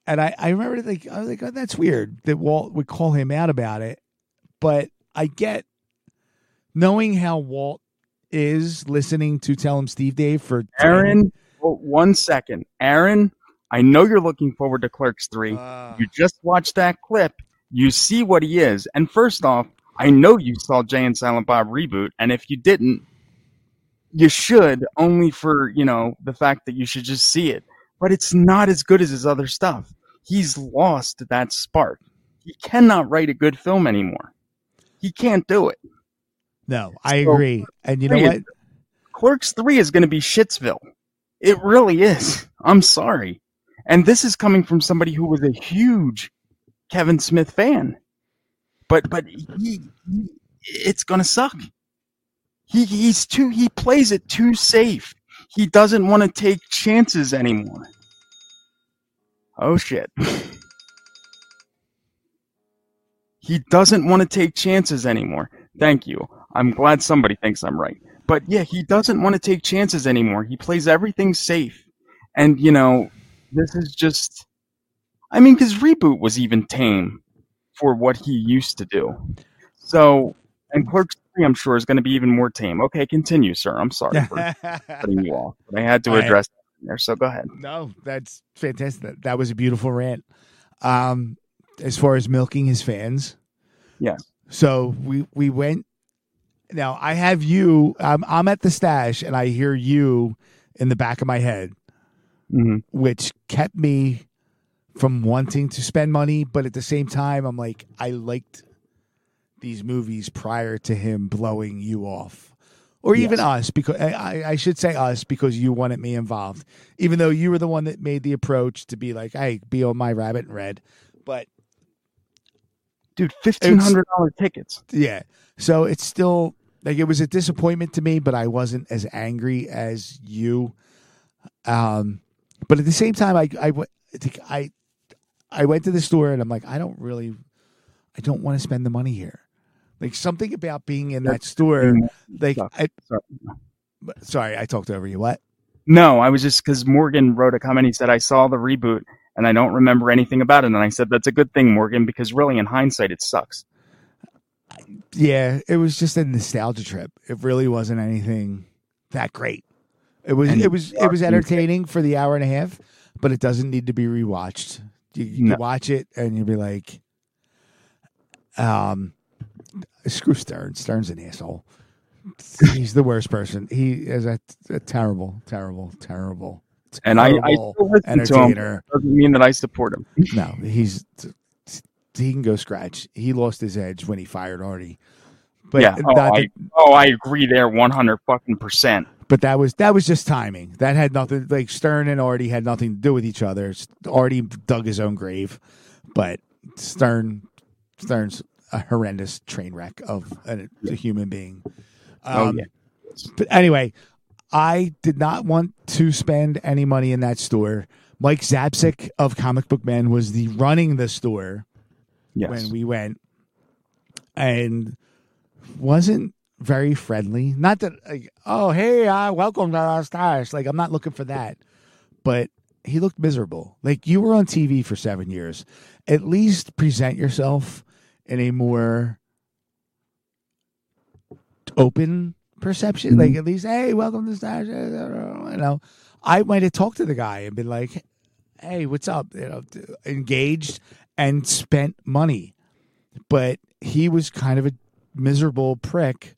and I I remember like I was like oh, that's weird that Walt would call him out about it, but I get knowing how Walt is listening to tell 'em Steve Dave for Aaron, well, one second. Aaron, I know you're looking forward to Clerks 3. Uh, you just watched that clip. You see what he is. And first off, I know you saw Jay and Silent Bob reboot. And if you didn't, you should, only for, you know, the fact that you should just see it. But it's not as good as his other stuff. He's lost that spark. He cannot write a good film anymore. He can't do it. no, I So- agree. And you know what? Clerks 3 is going to be Shitsville. It really is. I'm sorry. And this is coming from somebody who was a huge Kevin Smith fan. But but he, he it's to suck. He he's too he plays it too safe. He doesn't want to take chances anymore. Oh shit. He doesn't want to take chances anymore. Thank you. I'm glad somebody thinks I'm right. But yeah, he doesn't want to take chances anymore. He plays everything safe. And, you know, this is just. I mean, because Reboot was even tame for what he used to do. So, and Clerks 3, I'm sure, is going to be even more tame. Okay, continue, sir. I'm sorry for cutting you off. But I had to address that there, so go ahead. No, that's fantastic. That, that was a beautiful rant. Um, as far as milking his fans, Yes. so we we went. Now I have you. I'm I'm at the stash, and I hear you in the back of my head, hmm which kept me from wanting to spend money. But at the same time, I'm like, I liked these movies prior to him blowing you off, or even Yes. us, because I, I- I should say us because you wanted me involved, even though you were the one that made the approach to be like, hey, be on my rabbit in red. But Dude, $1,500 tickets. yeah, so it's still like it was a disappointment to me, but I wasn't as angry as you. Um, but at the same time, I I went- I I I went to the store and I'm like, I don't really, I don't want to spend the money here. Like something about being in that store, like I, Sorry. sorry, I talked over you. What? No, I was just because Morgan wrote a comment. He said, I saw the reboot and I don't remember anything about it. And I said, That's a good thing, Morgan, because really, in hindsight, it sucks. Yeah, it was just a nostalgia trip. It really wasn't anything that great. It was And it was it was entertaining for the hour and a half, but it doesn't need to be rewatched. You, you No. watch it and you'll be like, um, screw Stern. Stern's an asshole. He's the worst person. He is a, a terrible, terrible, terrible, And I, I still listen to him. Doesn't mean that I support him. No, he's he can go scratch. He lost his edge when he fired Artie. But yeah. Oh not I, oh, I agree there 100 fucking percent. but that was that was just timing. That had nothing like Stern and Artie had nothing to do with each other. Artie dug his own grave, but Stern Stern's a horrendous train wreck of a, a human being. Oh, Um, yeah. But anyway, I did not want to spend any money in that store. Mike Zapcic of Comic Book Man was the running the store Yes. when we went and wasn't very friendly. Not that like, oh hey, uh, welcome to our stars. Like I'm not looking for that. But he looked miserable. Like you were on TV for seven years. At least present yourself in a more open perception. Mm-hmm. Like at least, hey, welcome to stars. You know, I might have talked to the guy and been like, hey, what's up? You know, engaged and spent money. But he was kind of a miserable prick.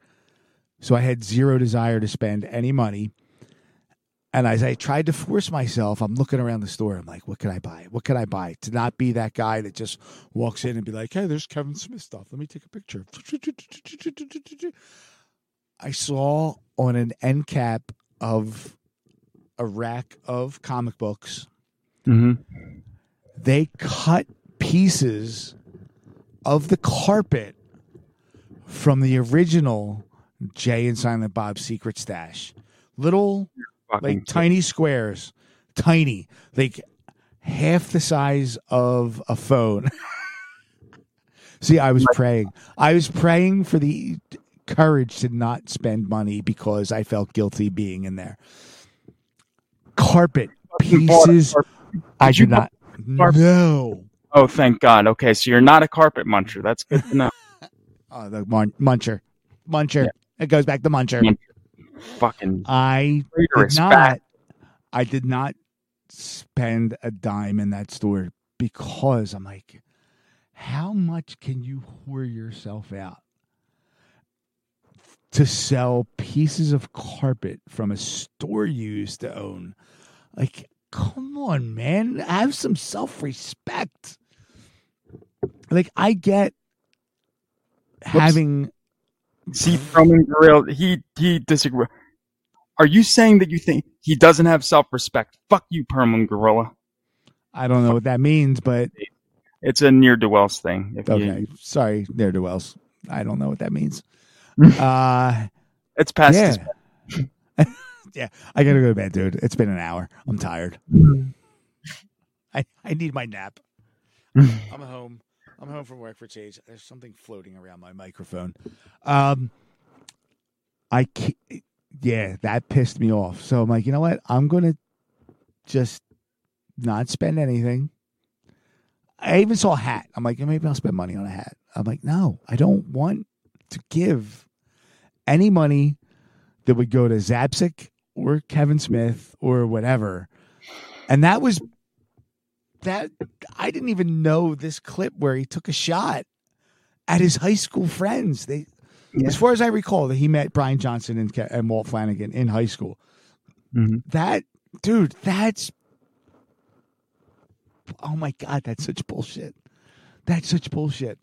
So I had zero desire to spend any money. And as I tried to force myself, I'm looking around the store. I'm like, what can I buy? What can I buy? To not be that guy that just walks in and be like, hey, there's Kevin Smith stuff. Let me take a picture. I saw on an end cap of a rack of comic books hmm they cut pieces of the carpet from the original Jay and Silent Bob Secret Stash. Little, like tiny squares, tiny, like half the size of a phone. See, I was praying. I was praying for the courage to not spend money because I felt guilty being in there. Carpet You bought a pieces. carpet- I do not. carpet? No. Oh, thank God. Okay, so you're not a carpet muncher. That's good to know. Oh, the mun- muncher, muncher. It goes back to muncher. Muncher. Fucking I did not. fat. I did not spend a dime in that store because I'm like, how much can you whore yourself out to sell pieces of carpet from a store you used to own? Like, come on, man, have some self respect. Like, I get having See, Roman Gorilla, he he disagree. Are you saying that you think he doesn't have self respect? Fuck you, Perman Gorilla. I don't know what that means, but It's a near to thing. If okay. you, Sorry, ne'er do. I don't know what that means. Uh it's past yeah. yeah. I gotta go to bed, dude. It's been an hour. I'm tired. I, I need my nap. I'm home. I'm home from work for change. There's something floating around my microphone. Um I ca- yeah, that pissed me off. So I'm like, you know what? I'm gonna just not spend anything. I even saw a hat. I'm like, maybe I'll spend money on a hat. I'm like, no, I don't want to give any money that would go to Zapcic or Kevin Smith or whatever. And that was that I didn't even know this clip where he took a shot at his high school friends. They, as far as I recall, that he met Brian Johnson and, and Walt Flanagan in high school. Mhm. That dude, that's oh my god, that's such bullshit. That's such bullshit.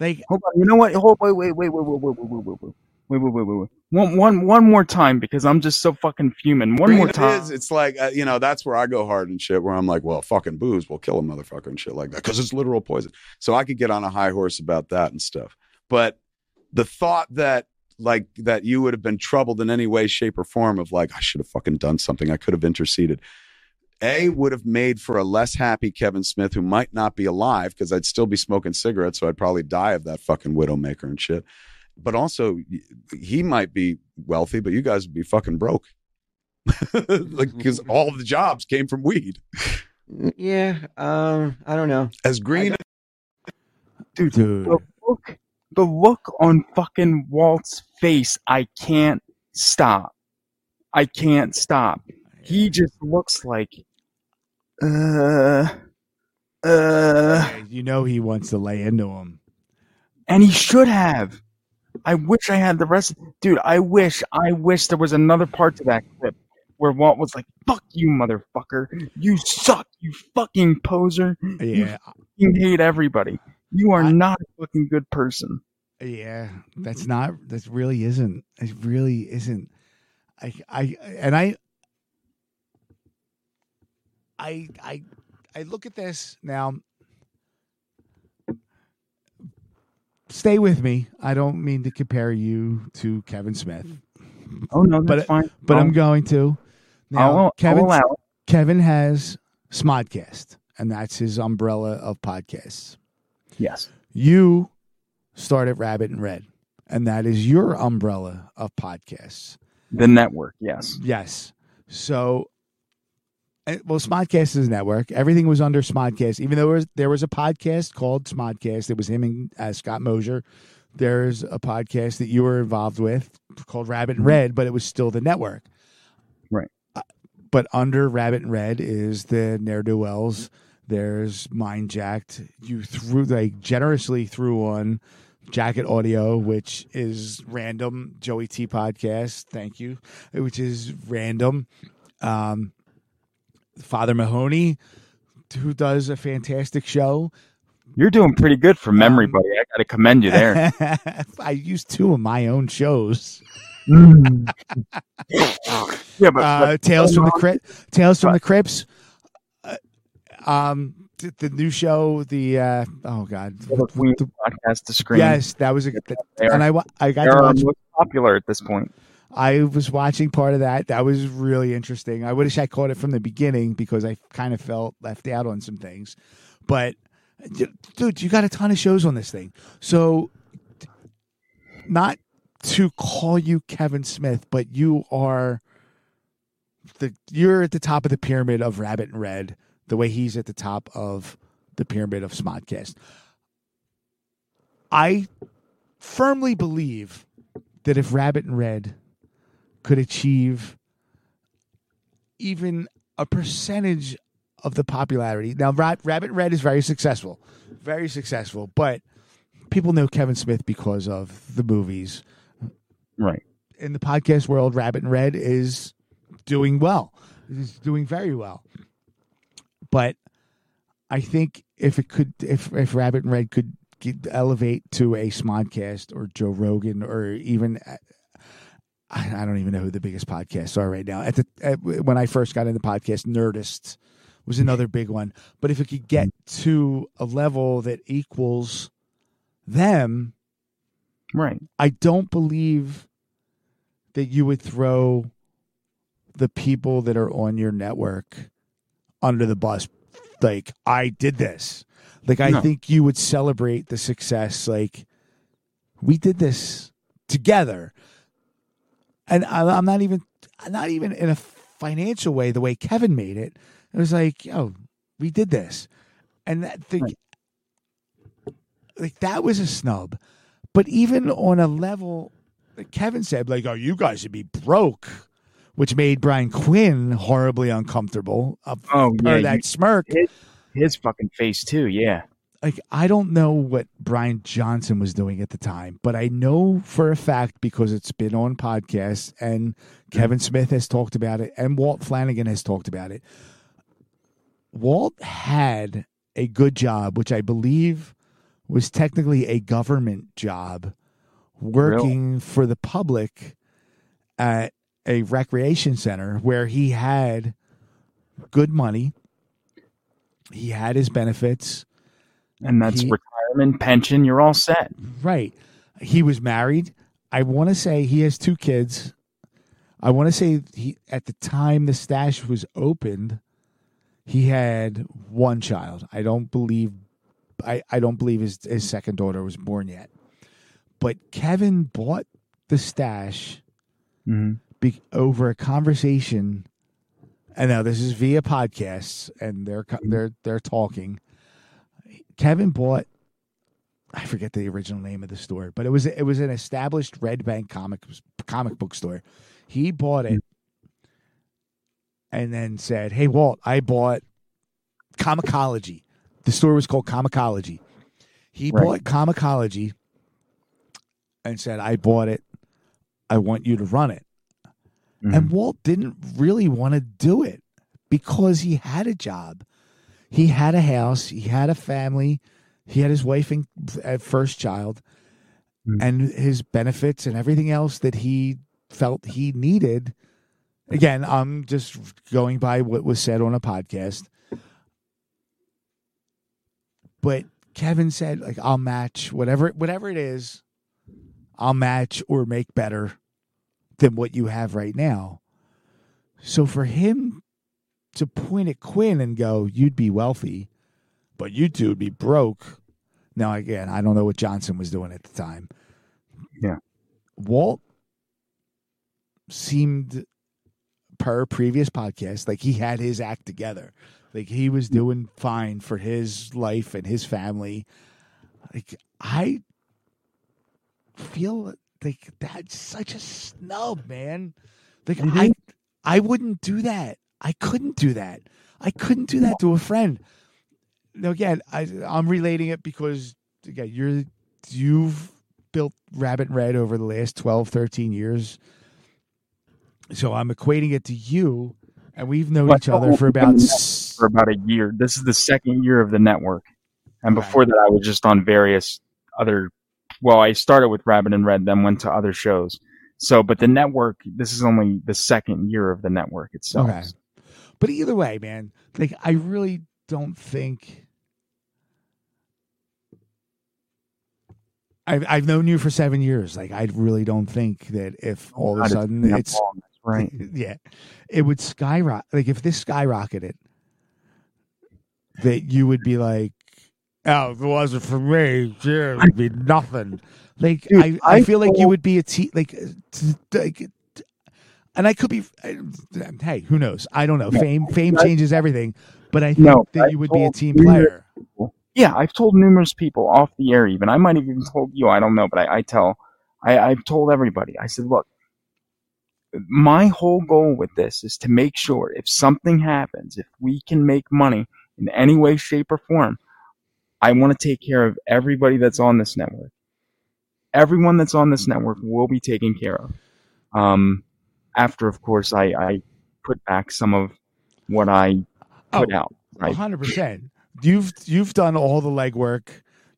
Like Hold on. You know what? Hold wait wait wait wait wait wait wait wait wait wait wait wait wait wait. wait. One one one more time because I'm just so fucking fuming. One more It time. is. It's like uh, you know that's where I go hard and shit. Where I'm like, well, fucking booze will kill a motherfucker and shit like that because it's literal poison. So I could get on a high horse about that and stuff. But the thought that like that you would have been troubled in any way, shape, or form of like I should have fucking done something. I could have interceded. A would have made for a less happy Kevin Smith who might not be alive because I'd still be smoking cigarettes, so I'd probably die of that fucking widowmaker and shit. But also, he might be wealthy, but you guys would be fucking broke. like because all of the jobs came from weed. Yeah, um, I don't know. As green Dude, dude. the look the look on fucking Walt's face, I can't stop. I can't stop. He just looks like uh uh you know he wants to lay into him. and he should have. I wish I had the rest dude, I wish I wish there was another part to that clip where Walt was like, Fuck you, motherfucker. You suck, you fucking poser. Yeah, You hate everybody. You are I- not a fucking good person. yeah. That's not. That really isn't. It really isn't. I, I and I, I, I, I look at this now. Stay with me. I don't mean to compare you to Kevin Smith, Oh no, that's But- fine. but I'll- I'm going to. Now, Kevin. Kevin has Smodcast, and that's his umbrella of podcasts. Yes. You started Rabbit in Red, and that is your umbrella of podcasts. The network. Yes. Yes. So, well, Smodcast is a network. Everything was under Smodcast, even though there was, there was a podcast called Smodcast. It was him and uh, Scott Mosier. There's a podcast that you were involved with called Rabbit in Red, but it was still the network. Right. Uh, but under Rabbit in Red is the Ne'er Do Wells. There's MindJacked. You threw like generously threw on Jacket Audio, which is random. Joey T podcast, thank you, which is random. Um, Father Mahoney, who does a fantastic show. You're doing pretty good for memory, Um, buddy. I got to commend you there. I used two of my own shows. yeah, but, Uh, Tales from the Crypt, Tales from the Crypts. Uh, um, th- the new show, the uh, oh god, the Queen podcast to screen. yes, that was a are- and I I got to watch popular at this point. I was watching part of that. That was really interesting. I wish I caught it from the beginning because I kind of felt left out on some things. But dude, you got a ton of shows on this thing. So not to call you Kevin Smith, but you are the you're at the top of the pyramid of Rabbit in Red, the way he's at the top of the pyramid of Smodcast. I firmly believe that if Rabbit in Red could achieve even a percentage of the popularity. Now, Rabbit Red is very successful, very successful, but people know Kevin Smith because of the movies. Right. In the podcast world, Rabbit in Red is doing well, is doing very well. But I think if it could, if if Rabbit in Red could elevate to a Smodcast or Joe Rogan or even I don't even know who the biggest podcasts are right now. At the at, when I first got into podcast, Nerdist was another big one. But if it could get to a level that equals them, Right. I don't believe that you would throw the people that are on your network under the bus. Like I did this. Like I No. think you would celebrate the success. Like we did this together, and I, I'm not even not even in a financial way the way Kevin made it. It was like, yo, we did this, and that thing, like that was a snub. But even on a level, like Kevin said, like, oh, you guys should be broke, which made Brian Quinn horribly uncomfortable. Oh, yeah, that you- smirk. His, his fucking face too. Yeah. Like I don't know what Brian Johnson was doing at the time, but I know for a fact because it's been on podcasts and Kevin Smith has talked about it and Walt Flanagan has talked about it. Walt had a good job, which I believe was technically a government job, working for the public at a recreation center where he had good money. He had his benefits. And that's He- retirement, pension. You're all set. Right. He was married. I want to say he has two kids. I want to say he at the time the stash was opened, he had one child. I don't believe I, I don't believe his his second daughter was born yet. But Kevin bought the stash Mhm. be, over a conversation. And now this is via podcasts, and they're they're they're talking. Kevin bought, I forget the original name of the store, but it was it was an established Red Bank comic comic book store. He bought it, and then said, "Hey Walt, I bought Comicology. The store was called Comicology. He Right. bought Comicology, and said, "I bought it. I want you to run it." And mm-hmm. Walt didn't really want to do it because he had a job. He had a house, he had a family, he had his wife and uh, first child, and his benefits and everything else that he felt he needed again, I'm just going by what was said on a podcast. But Kevin said, like, I'll match whatever whatever it is, I'll match or make better than what you have right now. So for him to point at Quinn and go, you'd be wealthy, but you two would be broke. Now again, I don't know what Johnson was doing at the time. Yeah. Walt seemed per previous podcast like he had his act together. Like he was doing fine for his life and his family. Like I feel like that's such a snub, man. Like I I wouldn't do that. I couldn't do that. I couldn't do that to a friend. Now again, I I'm relating it because again, you're you've built Rabbit Red over the last 12, 13 years. So I'm equating it to you, and we've known each other for about for about a year. This is the second year of the network, and Right. before that, I was just on various other. Well, I started with Rabbit in Red, then went to other shows. So, but the network. This is only the second year of the network itself. Okay. But either way, man, like I really don't think I've I've known you for seven years. Like I really don't think that if all of a sudden it's long, right. yeah, it would skyrocket. Like if this skyrocketed, that you would be like, "Oh, if it wasn't for me, yeah, it'd be nothing." Like Dude, I, I I feel like you would be a uh, t like, t- like, and I could be. Hey, who knows? I don't know. No, Fame, fame changes everything. But I think No, that you would be a team player. Yeah, I've told numerous people off the air. Even I might have even told you. I don't know, but I, I tell. I, I've told everybody. I said, look, my whole goal with this is to make sure if something happens, if we can make money in any way, shape, or form, I want to take care of everybody that's on this network. Everyone that's on this network will be taken care of. Um, after, of course, I, I put back some of what I oh, put Oh, out. Right? hundred percent. You've you've done all the legwork.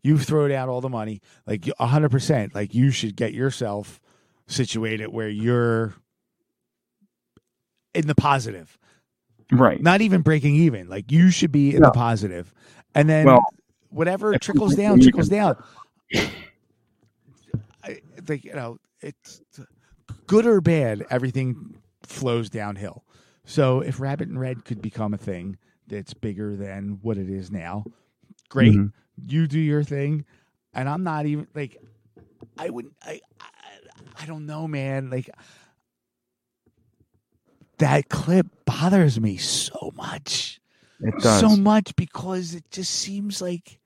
You've thrown out all the money. Like hundred percent. Like you should get yourself situated where you're in the positive. Right. Not even breaking even. Like you should be in No. the positive. And then Well, whatever trickles down, trickles down. I think you know it's good or bad. Everything flows downhill. So if Rabbit in Red could become a thing that's bigger than what it is now, great. Mhm. You do your thing, and I'm not even like I wouldn't. I I, I don't know, man. Like that clip bothers me so much It does. so much because it just seems like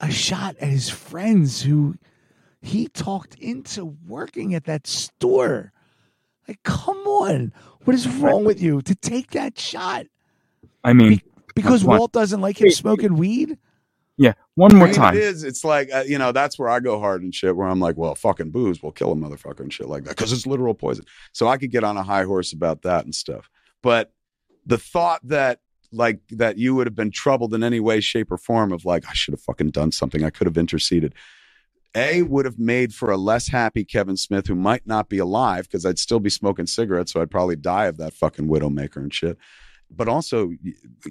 a shot at his friends who he talked into working at that store. Like, come on. What is wrong with you to take that shot? I mean, Because What? Walt doesn't like him smoking weed? yeah. One more I mean, time. It is. It's like uh, you know. That's where I go hard and shit. Where I'm like, well, fucking booze will kill a motherfucker and shit like that because it's literal poison. So I could get on a high horse about that and stuff. But the thought that like that you would have been troubled in any way, shape, or form of like I should have fucking done something. I could have interceded. A would have made for a less happy Kevin Smith who might not be alive because I'd still be smoking cigarettes, so I'd probably die of that fucking widowmaker and shit. But also,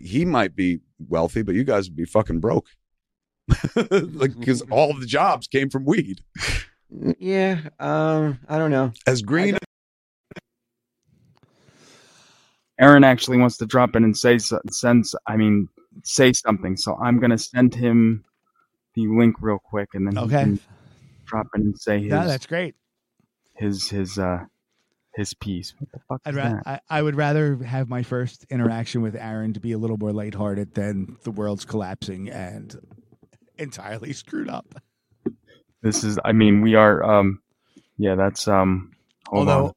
he might be wealthy, but you guys would be fucking broke like because all of the jobs came from weed. Yeah, um, I don't know. As green Aaron actually wants to drop in and say so- sends. I mean, say something. So I'm gonna send him the link real quick, and then he Okay. drop in and say his Yeah, that's great. his his uh his piece. What the fuck I'd is ra- that? I, I would rather have my first interaction with Aaron to be a little more lighthearted than the world's collapsing and entirely screwed up. This is. I mean, we are. Um. Yeah, that's um. Although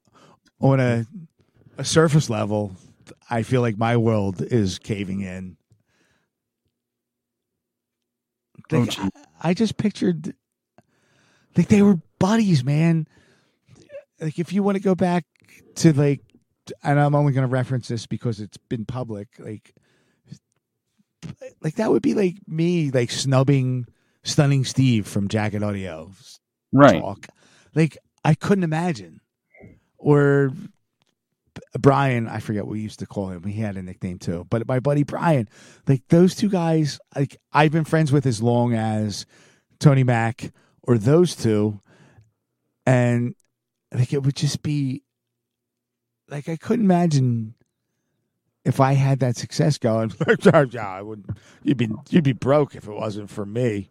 on. on a a surface level, I feel like my world is caving in. Oh, Like. I, I just pictured like they were buddies, man. Like if you want to go back to like, and I'm only going to reference this because it's been public. Like, like that would be like me like snubbing stunning Steve from Jacket Audio right. talk. Like I couldn't imagine. or Brian, I forget what we used to call him. He had a nickname too, but my buddy Brian, like those two guys, like I've been friends with as long as Tony Mack or those two, and like it would just be like I couldn't imagine if I had that success going. yeah, I would. You'd be you'd be broke if it wasn't for me.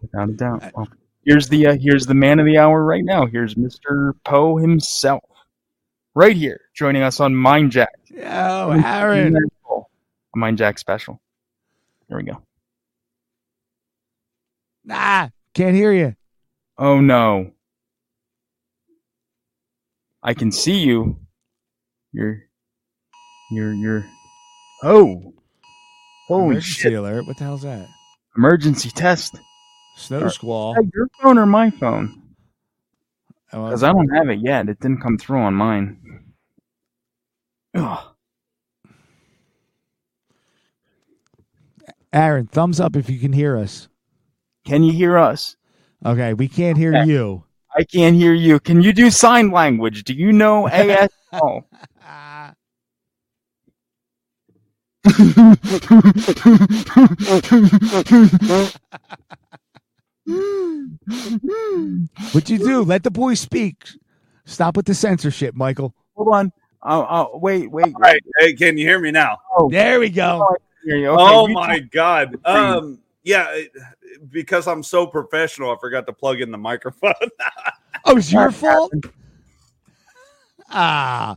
Without a doubt. Well, here's the uh, here's the man of the hour right now. Here's Mr. Poe himself, right here, joining us on Mind Jack. Oh, Aaron. A Mind Jack special. There we go. Nah, can't hear you. Oh no. I can see you. You're you're you're Oh. Holy Emergency shit. alert! What the hell's that? Emergency test. Snow squall. Your phone or my phone? Oh, Because I don't have it yet. It didn't come through on mine. Ugh. Aaron, thumbs up if you can hear us. Can you hear us? Okay, we can't hear Okay. you. I can't hear you. Can you do sign language? Do you know ASL? What'd you do? Let the boy speak. Stop with the censorship, Michael. Hold on. Oh, oh, wait, wait. All right, hey, can you hear me now? Oh, There we go. I. Okay, oh you my talk- god. Um, yeah, because I'm so professional, I forgot to plug in the microphone. Oh, it's your fault? Ah.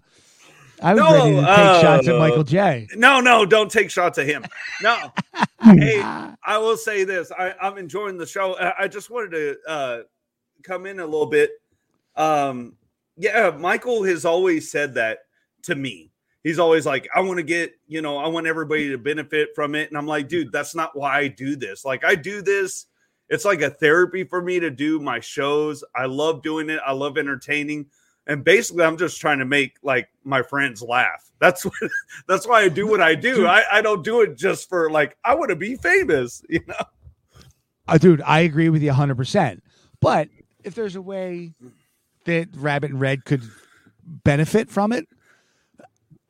I was No, ready to take shots at uh, Michael J. no, no, don't take shots at him. No. hey, I will say this. I, I'm enjoying the show. I, I just wanted to uh, come in a little bit. Um, yeah, Michael has always said that to me. He's always like, I want to get, you know, I want everybody to benefit from it. And I'm like, dude, that's not why I do this. Like, I do this. It's like a therapy for me to do my shows. I love doing it. I love entertaining. And basically, I'm just trying to make like my friends laugh. That's what, that's why I do what I do. I, I don't do it just for like I want to be famous, you know. Uh, dude, I agree with you 100%. But if there's a way that Rabbit in Red could benefit from it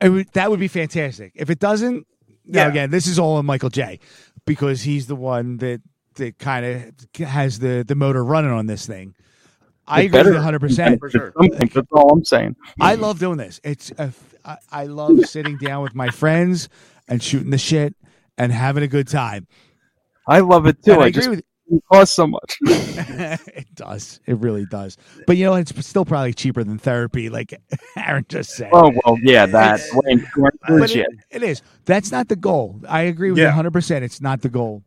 would, that would be fantastic. If it doesn't, now Yeah. again, this is all on Michael J because he's the one that that kind of has the the motor running on this thing. I It agree with better- you 100%. For sure. That's all I'm saying. I love doing this. It's a, I, I love sitting down with my friends and shooting the shit and having a good time. I love it too. And I, I agree just with it costs so much. it does. It really does. But you know, it's still probably cheaper than therapy, like Aaron just said. oh well, yeah, that. It's- Wayne, but legit. it, it is. That's not the goal. I agree with Yeah. you 100%. It's not the goal.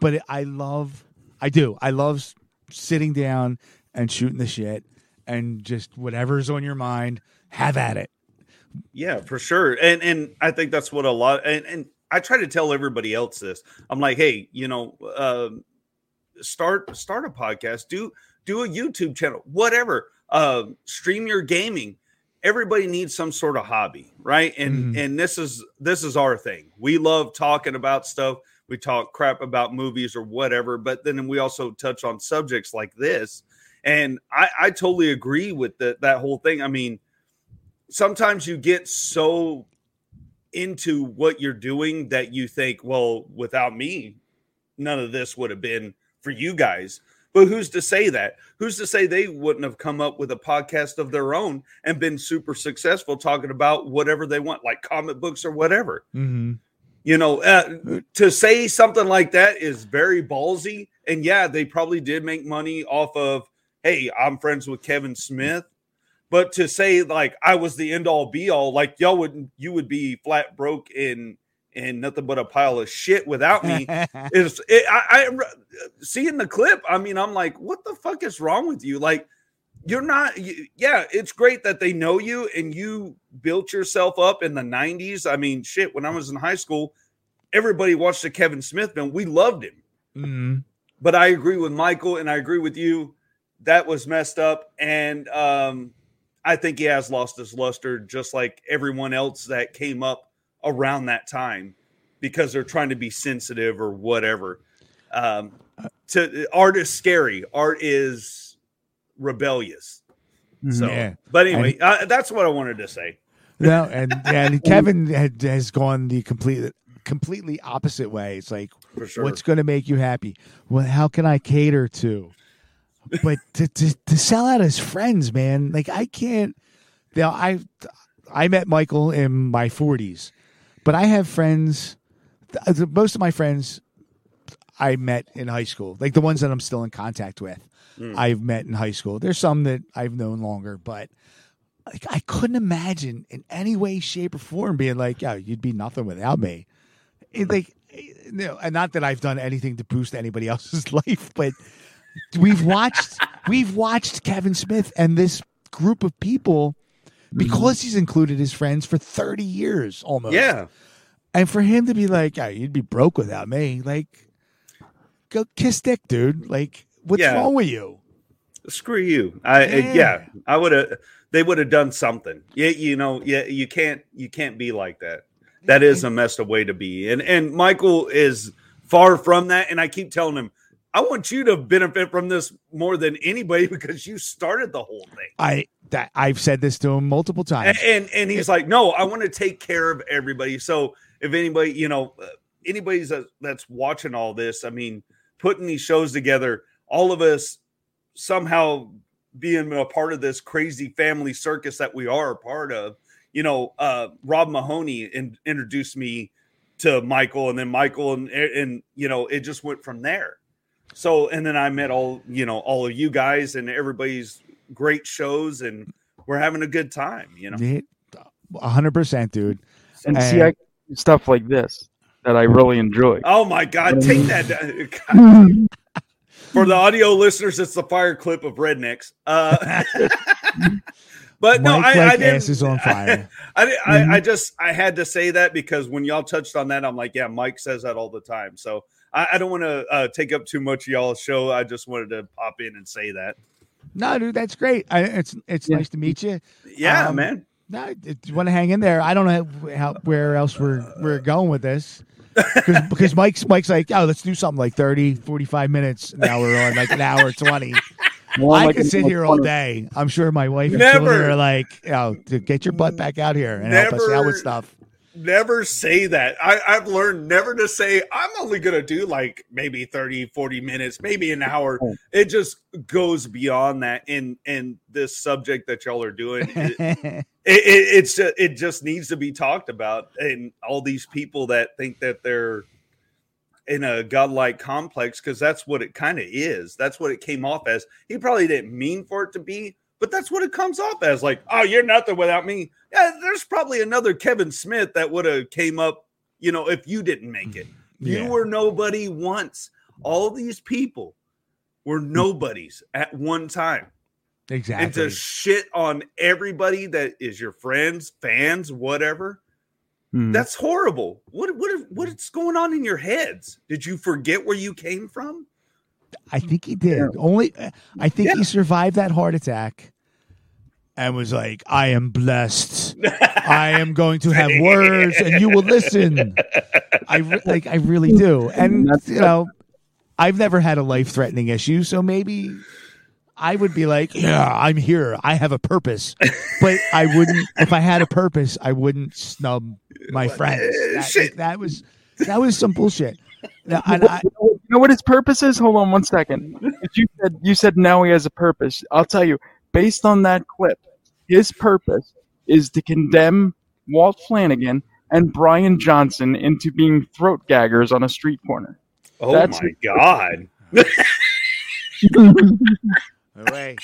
But it, I love, I do. I love sitting down and shooting the shit and just whatever's on your mind, have at it. Yeah, for sure. And and I think that's what a lot and, and I try to tell everybody else this. I'm like, hey, you know, um, start start a podcast, do do a YouTube channel, whatever. Uh, stream your gaming. Everybody needs some sort of hobby, right? And and this is this is our thing. We love talking about stuff. We talk crap about movies or whatever, but then we also touch on subjects like this. And I, I totally agree with the, that whole thing. I mean, sometimes you get so into what you're doing that you think, well, without me, none of this would have been for you guys. But who's to say that? Who's to say they wouldn't have come up with a podcast of their own and been super successful talking about whatever they want, like comic books or whatever? Mm-hmm. You know, uh, to say something like that is very ballsy. And yeah, they probably did make money off of, hey, I'm friends with Kevin Smith. But to say like I was the end all be all, like y'all would you would be flat broke in and nothing but a pile of shit without me. is it, I, I seeing the clip. I mean, I'm like, what the fuck is wrong with you? Like, you're not. You, yeah, it's great that they know you and you built yourself up in the '90s. I mean, shit. When I was in high school, everybody watched the Kevin Smith film. We loved him. mm-hmm. But I agree with Michael and I agree with you. That was messed up, and um, I think he has lost his luster, just like everyone else that came up around that time, because they're trying to be sensitive or whatever. Um, to art is scary. Art is rebellious. So, Yeah. but anyway, uh, that's what I wanted to say. No, and and Kevin had, has gone the complete completely opposite way. It's like, For sure. what's going to make you happy? Well, how can I cater to? But to, to to sell out his friends, man, like I can't. You know, I I met Michael in my forties, but I have friends. Most of my friends I met in high school, like the ones that I'm still in contact with. Hmm. I've met in high school. There's some that I've known longer, but like I couldn't imagine in any way, shape, or form being like, "Yeah, you'd be nothing without me." It, like, you know, and not that I've done anything to boost anybody else's life, but we've watched we've watched Kevin Smith and this group of people Mm-hmm. because he's included his friends for 30 years almost. Yeah. And for him to be like, yeah, you'd be broke without me. Like, go kiss dick, dude. Like, what's Yeah. wrong with you? Screw you. I yeah, Yeah. yeah I would have. They would have done something. Yeah, you know. Yeah, you can't. You can't be like that. That is a messed up way to be. And and Michael is far from that. And I keep telling him, I want you to benefit from this more than anybody because you started the whole thing. I that I've said this to him multiple times. And, and and he's like, no, I want to take care of everybody. So if anybody, you know, uh, anybody's that, that's watching all this, I mean, putting these shows together, all of us somehow being a part of this crazy family circus that we are a part of. You know, uh, Rob Mahoney in, introduced me to Michael, and then Michael, and and you know, it just went from there. So, and then I met all you know, all of you guys, and everybody's great shows, and we're having a good time. You know, A hundred percent, dude. And see, I stuff like this that I really enjoy. Oh my God, take that. For the audio listeners, it's the fire clip of rednecks. Uh, but no, Mike I, I like didn't. is on fire. I, di- I, I just I had to say that because when y'all touched on that, I'm like, yeah, Mike says that all the time. So I, I don't want to uh, take up too much of y'all's show. I just wanted to pop in and say that. No, dude, that's great. I, it's it's nice to meet you. Yeah, Um, man. No, you want to hang in there. I don't know how where else we're we're going with this. Cause, because Mike's Mike's like, oh, let's do something like 30, 45 minutes. Now we're on like an hour 20. Well, I like could sit here all day. I'm sure my wife and Never. children are like, you know, to get your butt back out here and help us out with stuff. Never say that. I, I've learned never to say, I'm only going to do like maybe 30, 40 minutes, maybe an hour. It just goes beyond that. And, and this subject that y'all are doing, it, it, it, it's just, it just needs to be talked about. And all these people that think that they're in a godlike complex, because that's what it kind of is. That's what it came off as. He probably didn't mean for it to be, but that's what it comes off as. Like, oh, you're nothing without me. Yeah, there's probably another Kevin Smith that would have came up, you know, if you didn't make it. Mm-hmm. Yeah. You were nobody once. All these people were mm-hmm. nobodies at one time exactly. and to shit on everybody that is your friends, fans, whatever. Hmm. That's horrible. What what what's mm-hmm. going on in your heads? Did you forget where you came from? I think he did. Only I think Yeah. he survived that heart attack and was like, I am blessed. I am going to have words and you will listen. I re- like I really do. And you know, I've never had a life-threatening issue, so maybe I would be like, yeah, I'm here. I have a purpose. But I wouldn't if I had a purpose, I wouldn't snub my friends. That, Shit. that was that was some bullshit. Now, and I, you know what his purpose is? Hold on one second. You said you said now he has a purpose. I'll tell you, based on that clip, his purpose is to condemn Walt Flanagan and Brian Johnson into being throat gaggers on a street corner. Oh That's- my god. Away.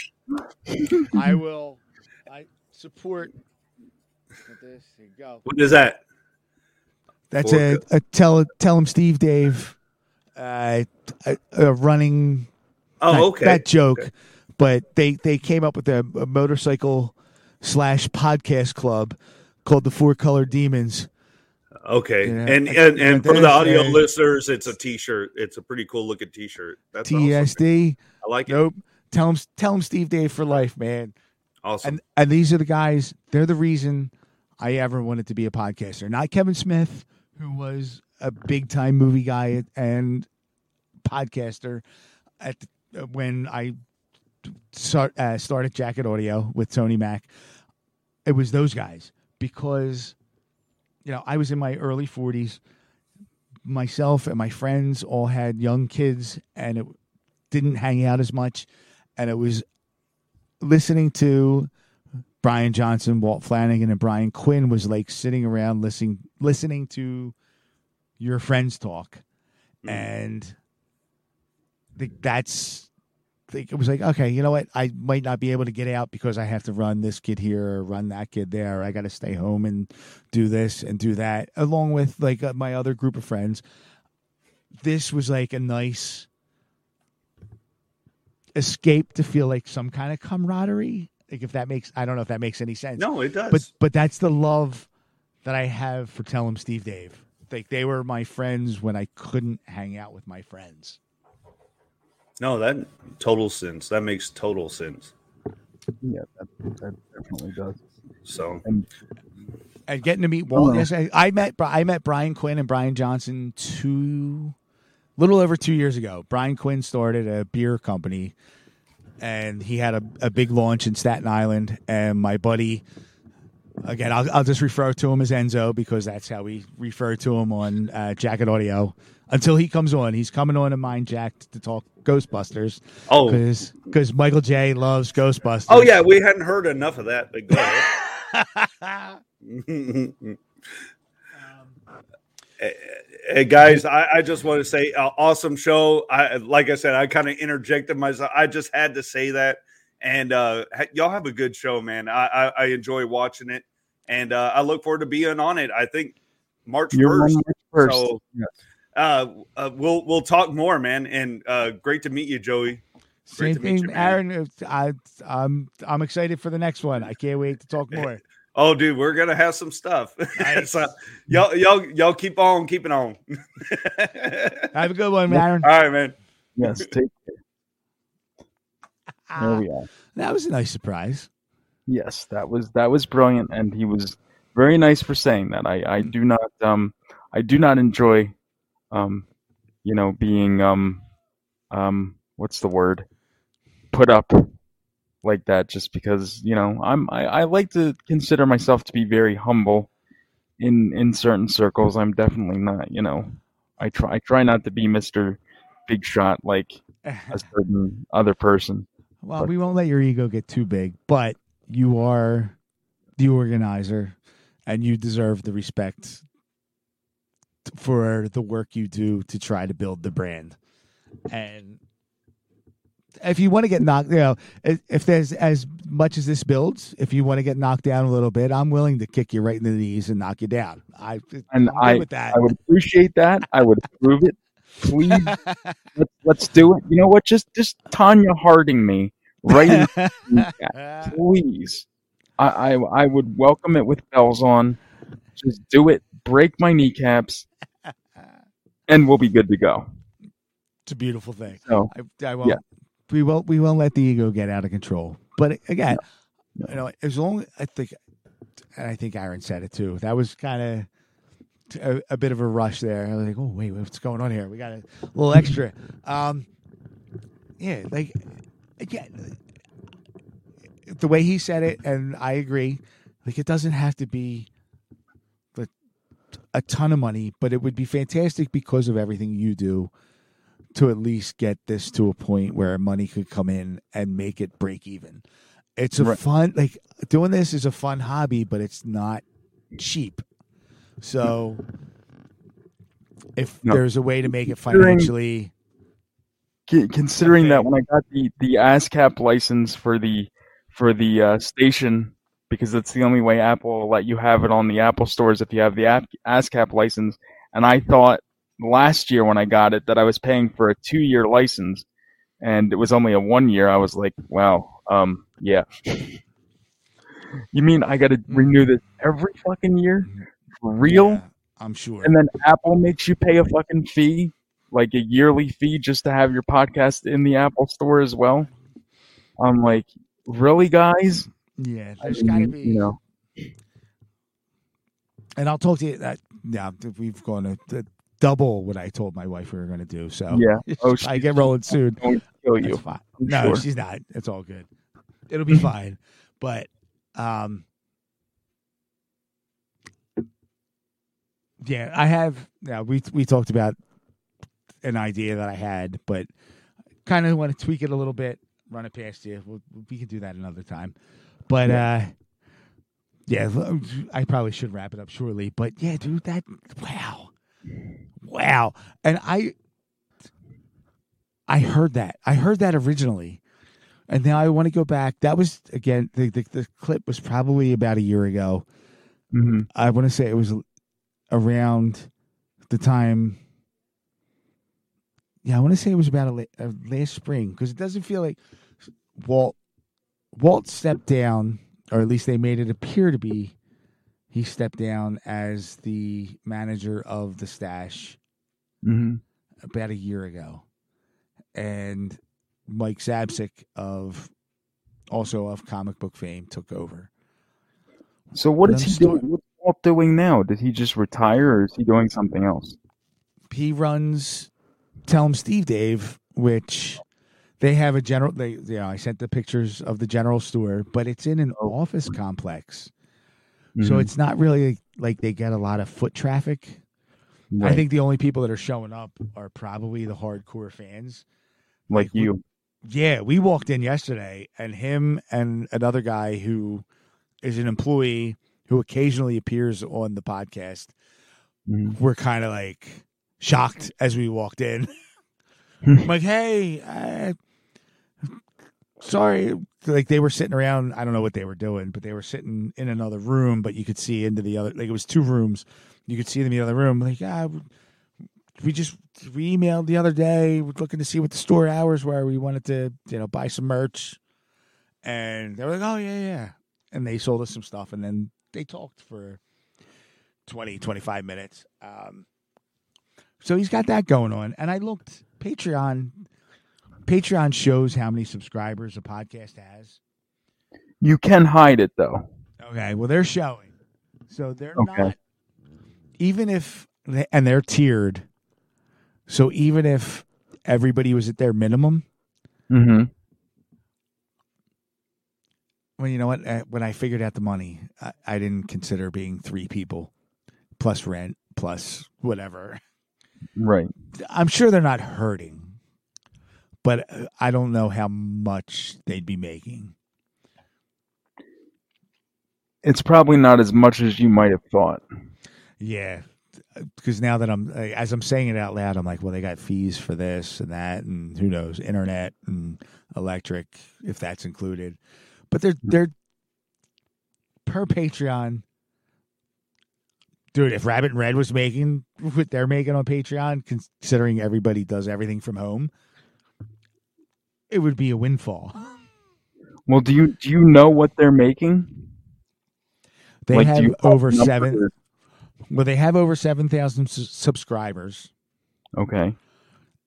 I will. I support. This. Here you go. What is that? That's a, a tell tell 'em Steve Dave, uh, a, a running Oh, that, okay. that joke, Okay. But they they came up with a, a motorcycle slash podcast club called the Four Color Demons. Okay. You know, and I- and, and for the audio listeners, it's a t-shirt. It's a pretty cool looking t-shirt. That's awesome. TSD. I like it. Nope. Tell 'em tell 'em Steve Dave for life, man. Awesome. And and these are the guys. They're the reason I ever wanted to be a podcaster. Not Kevin Smith, who was a big time movie guy and podcaster at the, when I start, uh, started Jacket Audio with Tony Mack, it was those guys because you know I was in my early forties. Myself and my friends all had young kids, and it didn't hang out as much, and it was listening to Brian Johnson, Walt Flanagan, and Brian Quinn was like sitting around listening listening to your friends talk, and the, that's it was like okay, you know what? I might not be able to get out because I have to run this kid here or run that kid there. I got to stay home and do this and do that, along with like uh, my other group of friends. This was like a nice escape to feel like some kind of camaraderie. Like if that makes I don't know if that makes any sense. No, it does. But but that's the love that I have for Tell 'em Steve Dave. Like they were my friends when I couldn't hang out with my friends. No, that total sense. That makes total sense. Yeah, that, that definitely does. So and getting to meet Walt. Yes, I, I met I met Brian Quinn and Brian Johnson two, little over two years ago. Brian Quinn started a beer company, and he had a, a big launch in Staten Island. And my buddy, again, I'll, I'll just refer to him as Enzo because that's how we refer to him on uh, Jacket Audio. Until he comes on, he's coming on in Mind Jack to talk Ghostbusters. Oh. because Michael J loves Ghostbusters. Oh yeah, we hadn't heard enough of that, but go ahead. Hey, hey, guys, I, I just want to say, uh, awesome show. I like I said, I kind of interjected myself. I just had to say that, and uh, ha- y'all have a good show, man. I, I, I enjoy watching it, and uh, I look forward to being on it. I think March first. March first. So Yes. Uh, uh, we'll we'll talk more, man. And uh, great to meet you, Joey. Great Same to meet thing, you. Aaron. I, I'm I'm excited for the next one. I can't wait to talk more. Oh, dude, we're gonna have some stuff. so, y'all, y'all, y'all keep on keeping on. Have a good one, Aaron. All right, man. Yes, take care. There we are. That was a nice surprise. Yes, that was that was brilliant, and he was very nice for saying that. I I do not um I do not enjoy um you know being um um what's the word put up like that just because you know I'm I, I like to consider myself to be very humble in in certain circles. I'm definitely not you know I try I try not to be Mister Big Shot like a certain other person. Well, we won't let your ego get too big, but you are the organizer, and you deserve the respect for the work you do to try to build the brand. And if you want to get knocked, you know, if, there's as much as this builds, if you want to get knocked down a little bit, I'm willing to kick you right in the knees and knock you down. I and I, with that. I would appreciate that. I would approve it. Please, let's, let's do it. You know what? Just just Tonya Harding me right in please. I, I I would welcome it with bells on. Just do it. Break my kneecaps, and we'll be good to go. It's a beautiful thing. So I, I won't. yeah. We won't. We won't let the ego get out of control. But again, you know, as long I think, and I think Aaron said it too. That was kind of a, a bit of a rush there. I was like, oh wait, what's going on here? We got a little extra. Um, yeah, like again, the way he said it, and I agree. Like it doesn't have to be a ton of money, but it would be fantastic because of everything you do to at least get this to a point where money could come in and make it break even. It's a Right. fun like doing this is a fun hobby, but it's not cheap. So if No. there's a way to make it financially Con- considering that when I got the the ASCAP license for the for the uh, station, because it's the only way Apple will let you have it on the Apple stores if you have the app, ASCAP license, and I thought last year when I got it that I was paying for a two year license, and it was only a one year. I was like, wow, um, yeah. You mean I got to renew this every fucking year? For real? yeah, I'm sure. And then Apple makes you pay a fucking fee, like a yearly fee, just to have your podcast in the Apple Store as well. I'm like, really, guys? Yeah, there's got to be you know, and I'll talk to you that yeah we've gone a, a double what I told my wife we were going to do. So Yeah. Oh, I get rolling soon. Kill you. fine. No, sure. she's not. It's all good. It'll be fine. But um yeah, I have yeah, we we talked about an idea that I had, but kind of want to tweak it a little bit, run it past you. We'll, we can do that another time. But uh yeah, I probably should wrap it up shortly. But yeah, dude, that wow. Wow. And I I heard that. I heard that originally. And now I want to go back. That was again the, the the clip was probably about a year ago. Mhm. I want to say it was around the time. Yeah, I want to say it was about a, la- uh, last spring because it doesn't feel like Walt Walt stepped down, or at least they made it appear to be. He stepped down as the manager of the stash Mhm. about a year ago, and Mike Zapcic of also of comic book fame took over. So what is he still- doing? What's Walt doing now? Did he just retire, or is he doing something else? he runs tell 'em Steve Dave which they have a general they you know i sent the pictures of the general store but it's in an office complex so Mhm. it's not really like they get a lot of foot traffic i think the only people that are showing up are probably the hardcore fans like we- you. yeah we walked in yesterday and him and another guy who is an employee who occasionally appears on the podcast Mhm. were kind of like shocked as we walked in. Like, hey, uh, sorry. Like they were sitting around. I don't know what they were doing, but they were sitting in another room. But you could see into the other. Like it was two rooms. You could see them in the other room. Like, ah, we just we emailed the other day. We're looking to see what the store hours were. We wanted to, you know, buy some merch. And they were like, oh yeah, yeah. And they sold us some stuff. And then they talked for 20, 25 minutes. Um, so he's got that going on. And I looked Patreon. Patreon shows how many subscribers a podcast has. You can hide it though. Okay, well they're showing. So they're Okay. not even if and they're tiered. So even if everybody was at their minimum, Mm-hmm. well, you know what? Uh, When I figured out the money, I, I didn't consider being three people plus rent plus whatever. Right. I'm sure they're not hurting, but uh, I don't know how much they'd be making. It's probably not as much as you might have thought. Yeah, because now that I'm uh, as I'm saying it out loud, I'm like, well, they got fees for this and that, and who knows, internet and electric if that's included. But they're they're per Patreon, dude. If Rabbit in Red was making what they're making on Patreon, considering everybody does everything from home, it would be a windfall. Well, do you do you know what they're making? They Like, have over seven. Well, they have over seven thousand subscribers. Okay.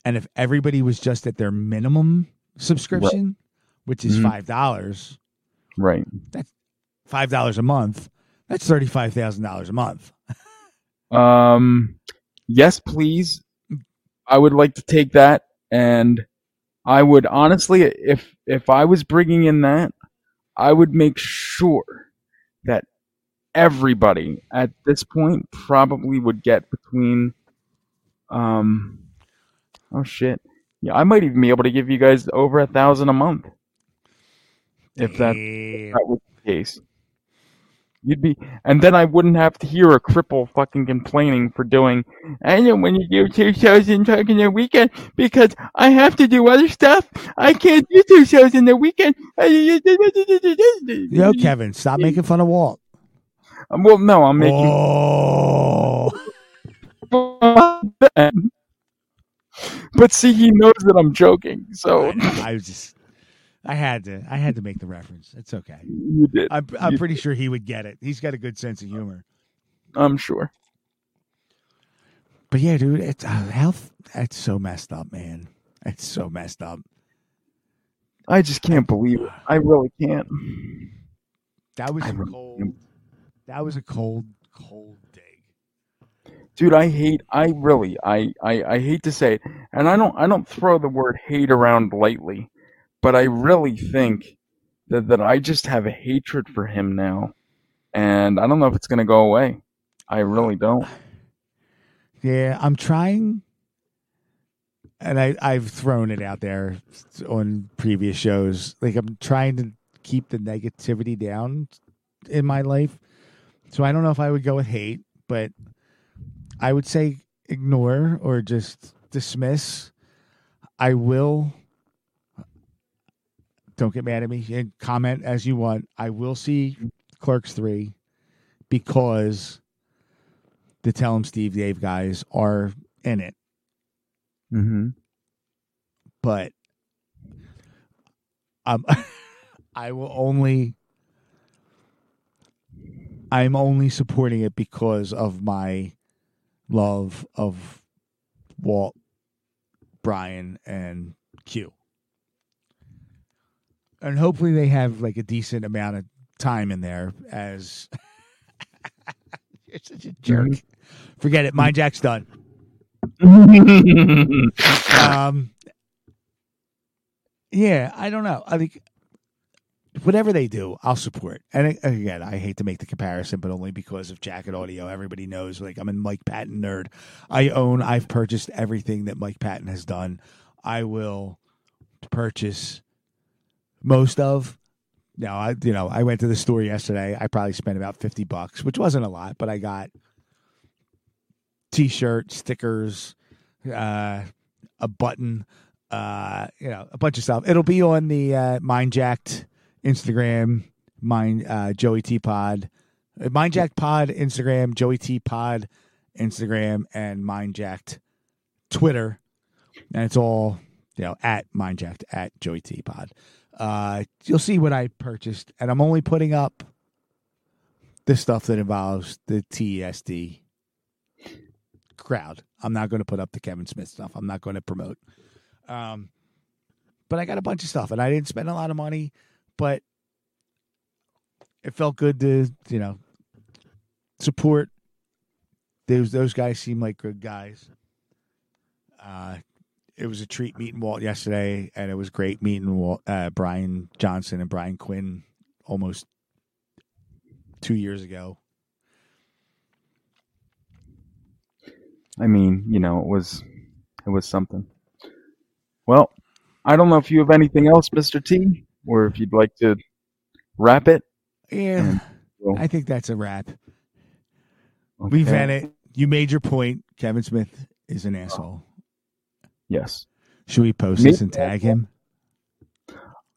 And if everybody was just at their minimum subscription, which is Mhm. five dollars, Right. five dollars a month, that's thirty five thousand dollars a month. Um. Yes, please. I would like to take that, and I would honestly, if if I was bringing in that, I would make sure that everybody at this point probably would get between. Um. Oh shit! Yeah, I might even be able to give you guys over a thousand a month. If that Yeah. that was the case. You'd be, and then I wouldn't have to hear a cripple fucking complaining for doing. I don't want to do two shows in fucking a weekend because I have to do other stuff. I can't do two shows in the weekend. Yo, Kevin, stop making fun of Walt. Um, Well, no, I'm making. Oh, But see, he knows that I'm joking, so I was just, I had to, I had to make the reference. It's okay. you did. I'm, I'm You- pretty sure he would get it. He's got a good sense of humor. I'm sure. But yeah, dude, it's uh, health. That's so messed up, man. It's so messed up. I just can't believe it. I really can't. That was I a really cold. am. That was a cold, cold dig. dude, I hate. I really, I, I, I hate to say it, and I don't, I don't throw the word hate around lightly, but I really think that that I just have a hatred for him now, and I don't know if it's gonna go away. I really don't. Yeah, I'm trying, and I I've thrown it out there on previous shows. Like I'm trying to keep the negativity down in my life. So I don't know if I would go with hate, but I would say ignore or just dismiss. I will. Don't get mad at me and comment as you want. I will see Clerks three because the Tell 'em Steve Dave guys are in it, Mm-hmm. but um, I will only. I'm only supporting it because of my love of Walt, Brian, and Q. And hopefully they have like a decent amount of time in there as you're such a jerk. Forget it. Mind Jack's done. um yeah i don't know i think whatever they do i'll support and again i hate to make the comparison but only because of jacket audio everybody knows like i'm a mike patton nerd i own i've purchased everything that mike patton has done i will purchase most of. Now i you know i went to the store yesterday. I probably spent about 50 bucks which wasn't a lot but i got t-shirt stickers uh a button uh you know a bunch of stuff. It'll be on the uh mind jacked instagram mind uh joey t pod Uh, mind jacked pod instagram joey t pod instagram and mind jacked twitter. And it's all you know at mind jacked at joey t pod uh you'll see what i purchased and i'm only putting up the stuff that involves the tsd crowd. I'm not going to put up the Kevin Smith stuff. I'm not going to promote. Um, but I got a bunch of stuff, and I didn't spend a lot of money, but it felt good to you know support. Those those guys seem like good guys. Uh, it was a treat meeting Walt yesterday, and it was great meeting Walt, uh, Brian Johnson and Brian Quinn almost two years ago. I mean, you know, it was it was something. Well, I don't know if you have anything else, Mister T, or if you'd like to wrap it. Yeah, well- I think that's a wrap. We've Okay. had it. You made your point. Kevin Smith is an asshole. Yes. Should we post this and tag him?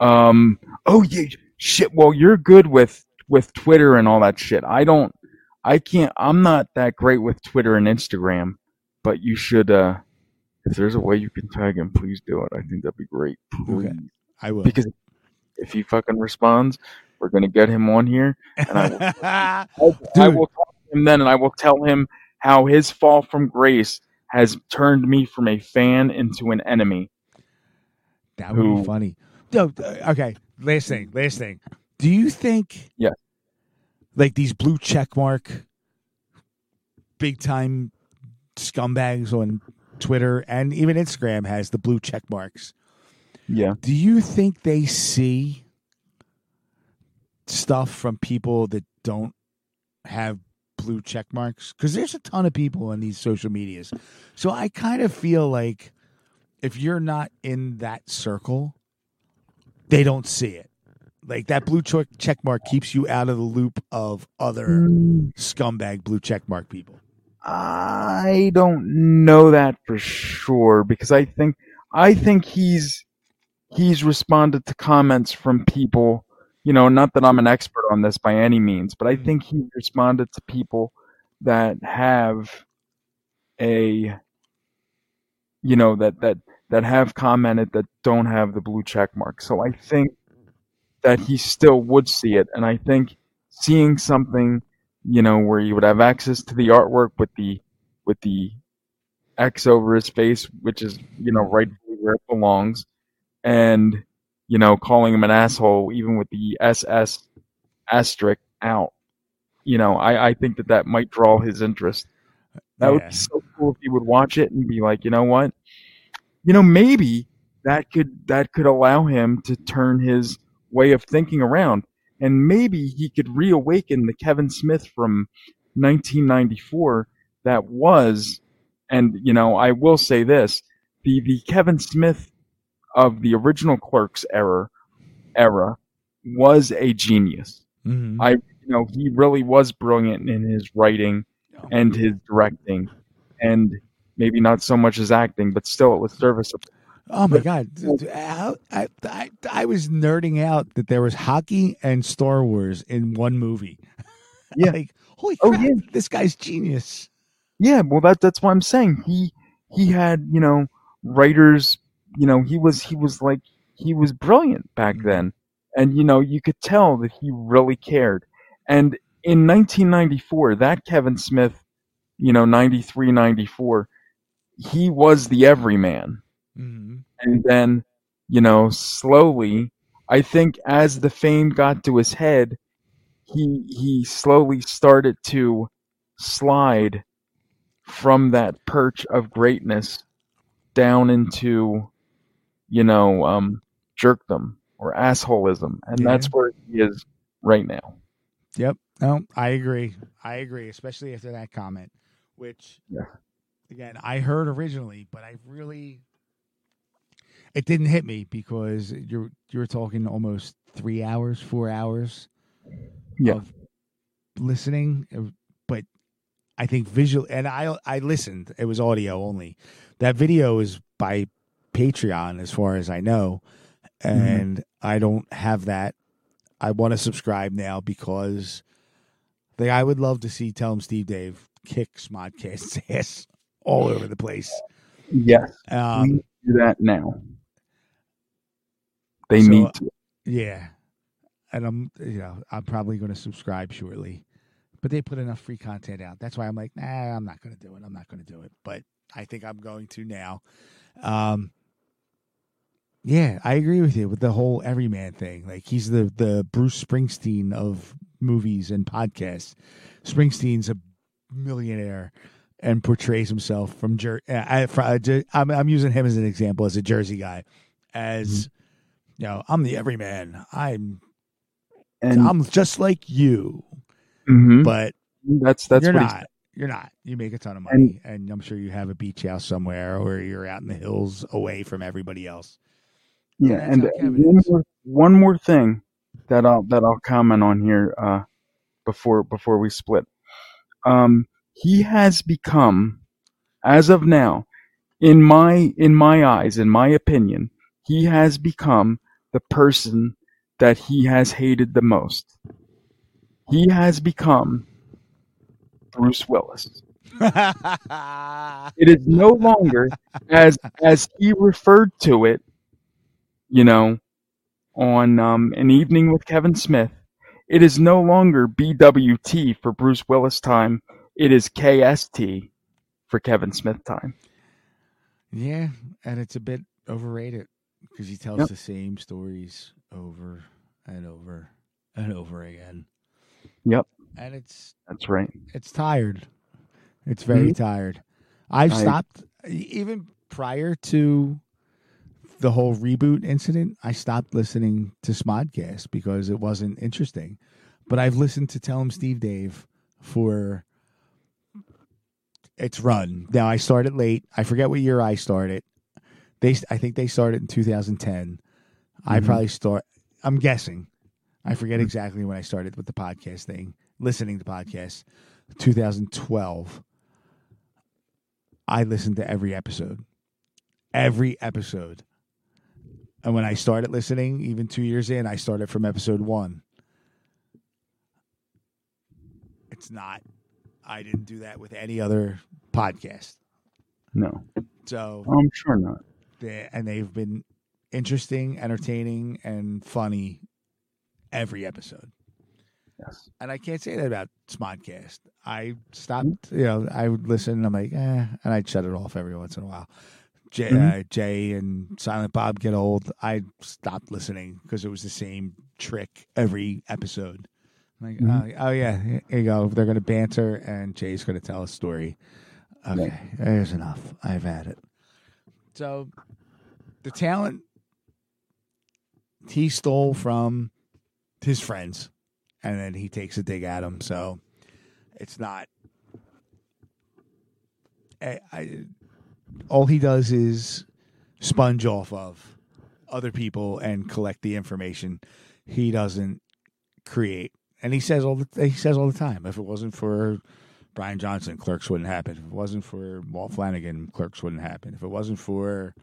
Um. Oh yeah. Shit. Well, you're good with with Twitter and all that shit. I don't. I can't. I'm not that great with Twitter and Instagram. But you should. uh If there's a way you can tag him, please do it. I think that'd be great. Please. Okay. I will. Because if he fucking responds, we're gonna get him on here, and I will. I, I will talk to him then, and I will tell him how his fall from grace has turned me from a fan into an enemy. That would Who- be funny. No, uh, okay. Last thing. Last thing. Do you think? Yeah. Like these blue check mark, big time scumbags on Twitter and even Instagram has the blue check marks. Yeah. Do you think they see stuff from people that don't have blue check marks? Because there's a ton of people on these social medias. So I kind of feel like if you're not in that circle, they don't see it. Like that blue check check mark keeps you out of the loop of other mm. scumbag blue check mark people. I don't know that for sure because I think I think he's he's responded to comments from people, you know, not that I'm an mm-hmm. expert on this by any means, but I mm-hmm. think he responded to people that have a you know that that that have commented that don't have the blue check mark. So I think that he still would see it. And I think seeing something you know, where you would have access to the artwork with the with the X over his face, which is you know right where it belongs, and you know calling him an asshole even with the SS asterisk out. You know, I I think that that might draw his interest. That would be so cool if he would watch it and be like, you know what? You know, maybe that could that could allow him to turn his way of thinking around, and maybe he could reawaken the Kevin Smith from 1994 that was, and you know, I will say this: the the Kevin Smith of the original Clerks era era was a genius. Mhm. I, you know, he really was brilliant in his writing and his directing, and maybe not so much his acting, but still it was serviceable. Oh my god! I, I I was nerding out that there was hockey and Star Wars in one movie. Yeah. like holy Oh, crap! yeah. This guy's genius. Yeah, well, that that's what I'm saying he he had you know writers. You know, he was he was like he was brilliant back then, and you know you could tell that he really cared. And in 1994, that Kevin Smith, you know, 93, 94, he was the everyman. Mm-hmm. and then you know slowly i think as the fame got to his head he he slowly started to slide from that perch of greatness down into you know um jerkdom or assholism and Yeah. that's where he is right now Yep. No, I agree. I agree, especially after that comment, which Yeah. again I heard originally, but I really it didn't hit me because you're you're talking almost three hours, four hours Yeah. of listening. uh, But I think visual and I I listened. It was audio only. That video is by Patreon, as far as I know, and I don't have that. I want to subscribe now because the I would love to see Tell 'em Steve Dave kick Smodcast's ass all over the place. yes Um, we do that now they So, need to yeah, and I'm you know I'm probably going to subscribe shortly, but they put enough free content out. That's why I'm like, nah, I'm not going to do it. I'm not going to do it, but I think I'm going to now. Um, yeah, I agree with you with the whole everyman thing. Like he's the the Bruce Springsteen of movies and podcasts. Springsteen's a millionaire and portrays himself from Jer- uh, I, fr- uh, I'm I'm using him as an example as a Jersey guy, as you know, I'm the everyman. I'm and I'm just like you, mhm, but that's that's you're he's not. You're not. You make a ton of money, and, I'm sure you have a beach house somewhere, or you're out in the hills away from everybody else. Yeah, That's and one more, one more thing that I'll that I'll comment on here uh, before before we split. Um, he has become, as of now, in my in my eyes, in my opinion, he has become the person that he has hated the most. He has become Bruce Willis. It is no longer as as he referred to it, you know, on um, an evening with Kevin Smith. It is no longer BWT for Bruce Willis time. It is KST for Kevin Smith time. yeah, and it's a bit overrated because he tells Yep. the same stories over and over and over again, Yep, and it's that's right. it's tired. It's very tired. I've I- stopped even prior to the whole reboot incident. I stopped listening to Smodcast because it wasn't interesting. But I've listened to Tell 'Em Steve Dave for its run. Now I started late. I forget what year I started. They, I think they started in 2010. I Mhm. probably start. I'm guessing. I forget exactly when I started with the podcast thing, listening to podcasts. 2012. I listened to every episode, every episode. And when I started listening, even two years in, I started from episode one. It's not. I didn't do that with any other podcast. No, So I'm sure not. they, and they've been interesting, entertaining, and funny every episode. Yes. And I can't say that about Smodcast. I stopped, you know, I would listen. I'm like, eh, and I'd shut it off every once in a while. Jay, Mhm. uh, Jay and Silent Bob get old. I stopped listening because it was the same trick every episode. Like, Mhm. oh, oh yeah, here you go. They're going to banter, and Jay's going to tell a story. Okay, there's enough. I've had it. So, the talent he stole from his friends, and then he takes a dig at him. So, it's not. I, I all he does is sponge off of other people and collect the information. He doesn't create, and he says all the he says all the time. If it wasn't for Brian Johnson, Clerks wouldn't happen. If it wasn't for Walt Flanagan, Clerks wouldn't happen. If it wasn't for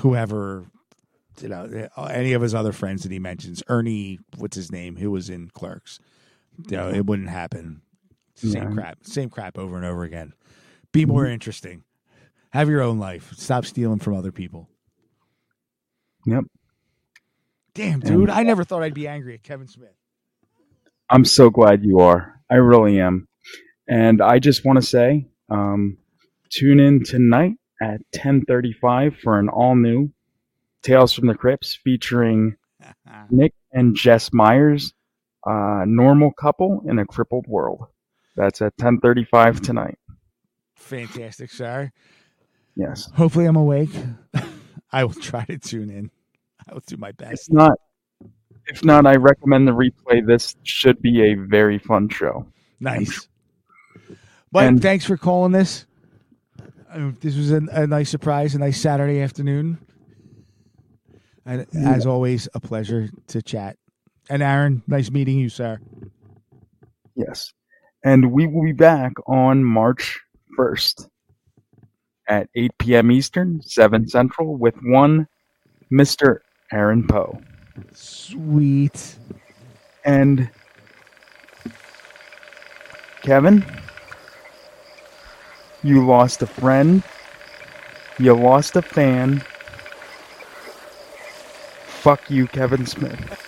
whoever, you know, any of his other friends that he mentions, Ernie, what's his name, who was in Clerks, you know, it wouldn't happen. Same Yeah. crap, same crap over and over again. Be more interesting. Have your own life. Stop stealing from other people. Yep. Damn, dude, I never thought I'd be angry at Kevin Smith. I'm so glad you are. I really am. And I just want to say, um, tune in tonight at 10:35 for an all new Tales from the Crypts featuring Nick and Jess Myers, uh, normal couple in a crippled world. That's at 10:35 tonight. Fantastic, sir. Yes. Hopefully, I'm awake. I will try to tune in. I will do my If best. not, if not, I recommend the replay. This should be a very fun show. Nice. But And- thanks for calling this. Uh, this was a, a nice surprise, a nice Saturday afternoon. And as always, a pleasure to chat. And Aaron, nice meeting you, sir. Yes. And we will be back on March 1st at 8 p.m. Eastern, 7 Central, with one Mr. Aaron Poe. Sweet. And Kevin, you lost a friend, you lost a fan. Fuck you, Kevin Smith.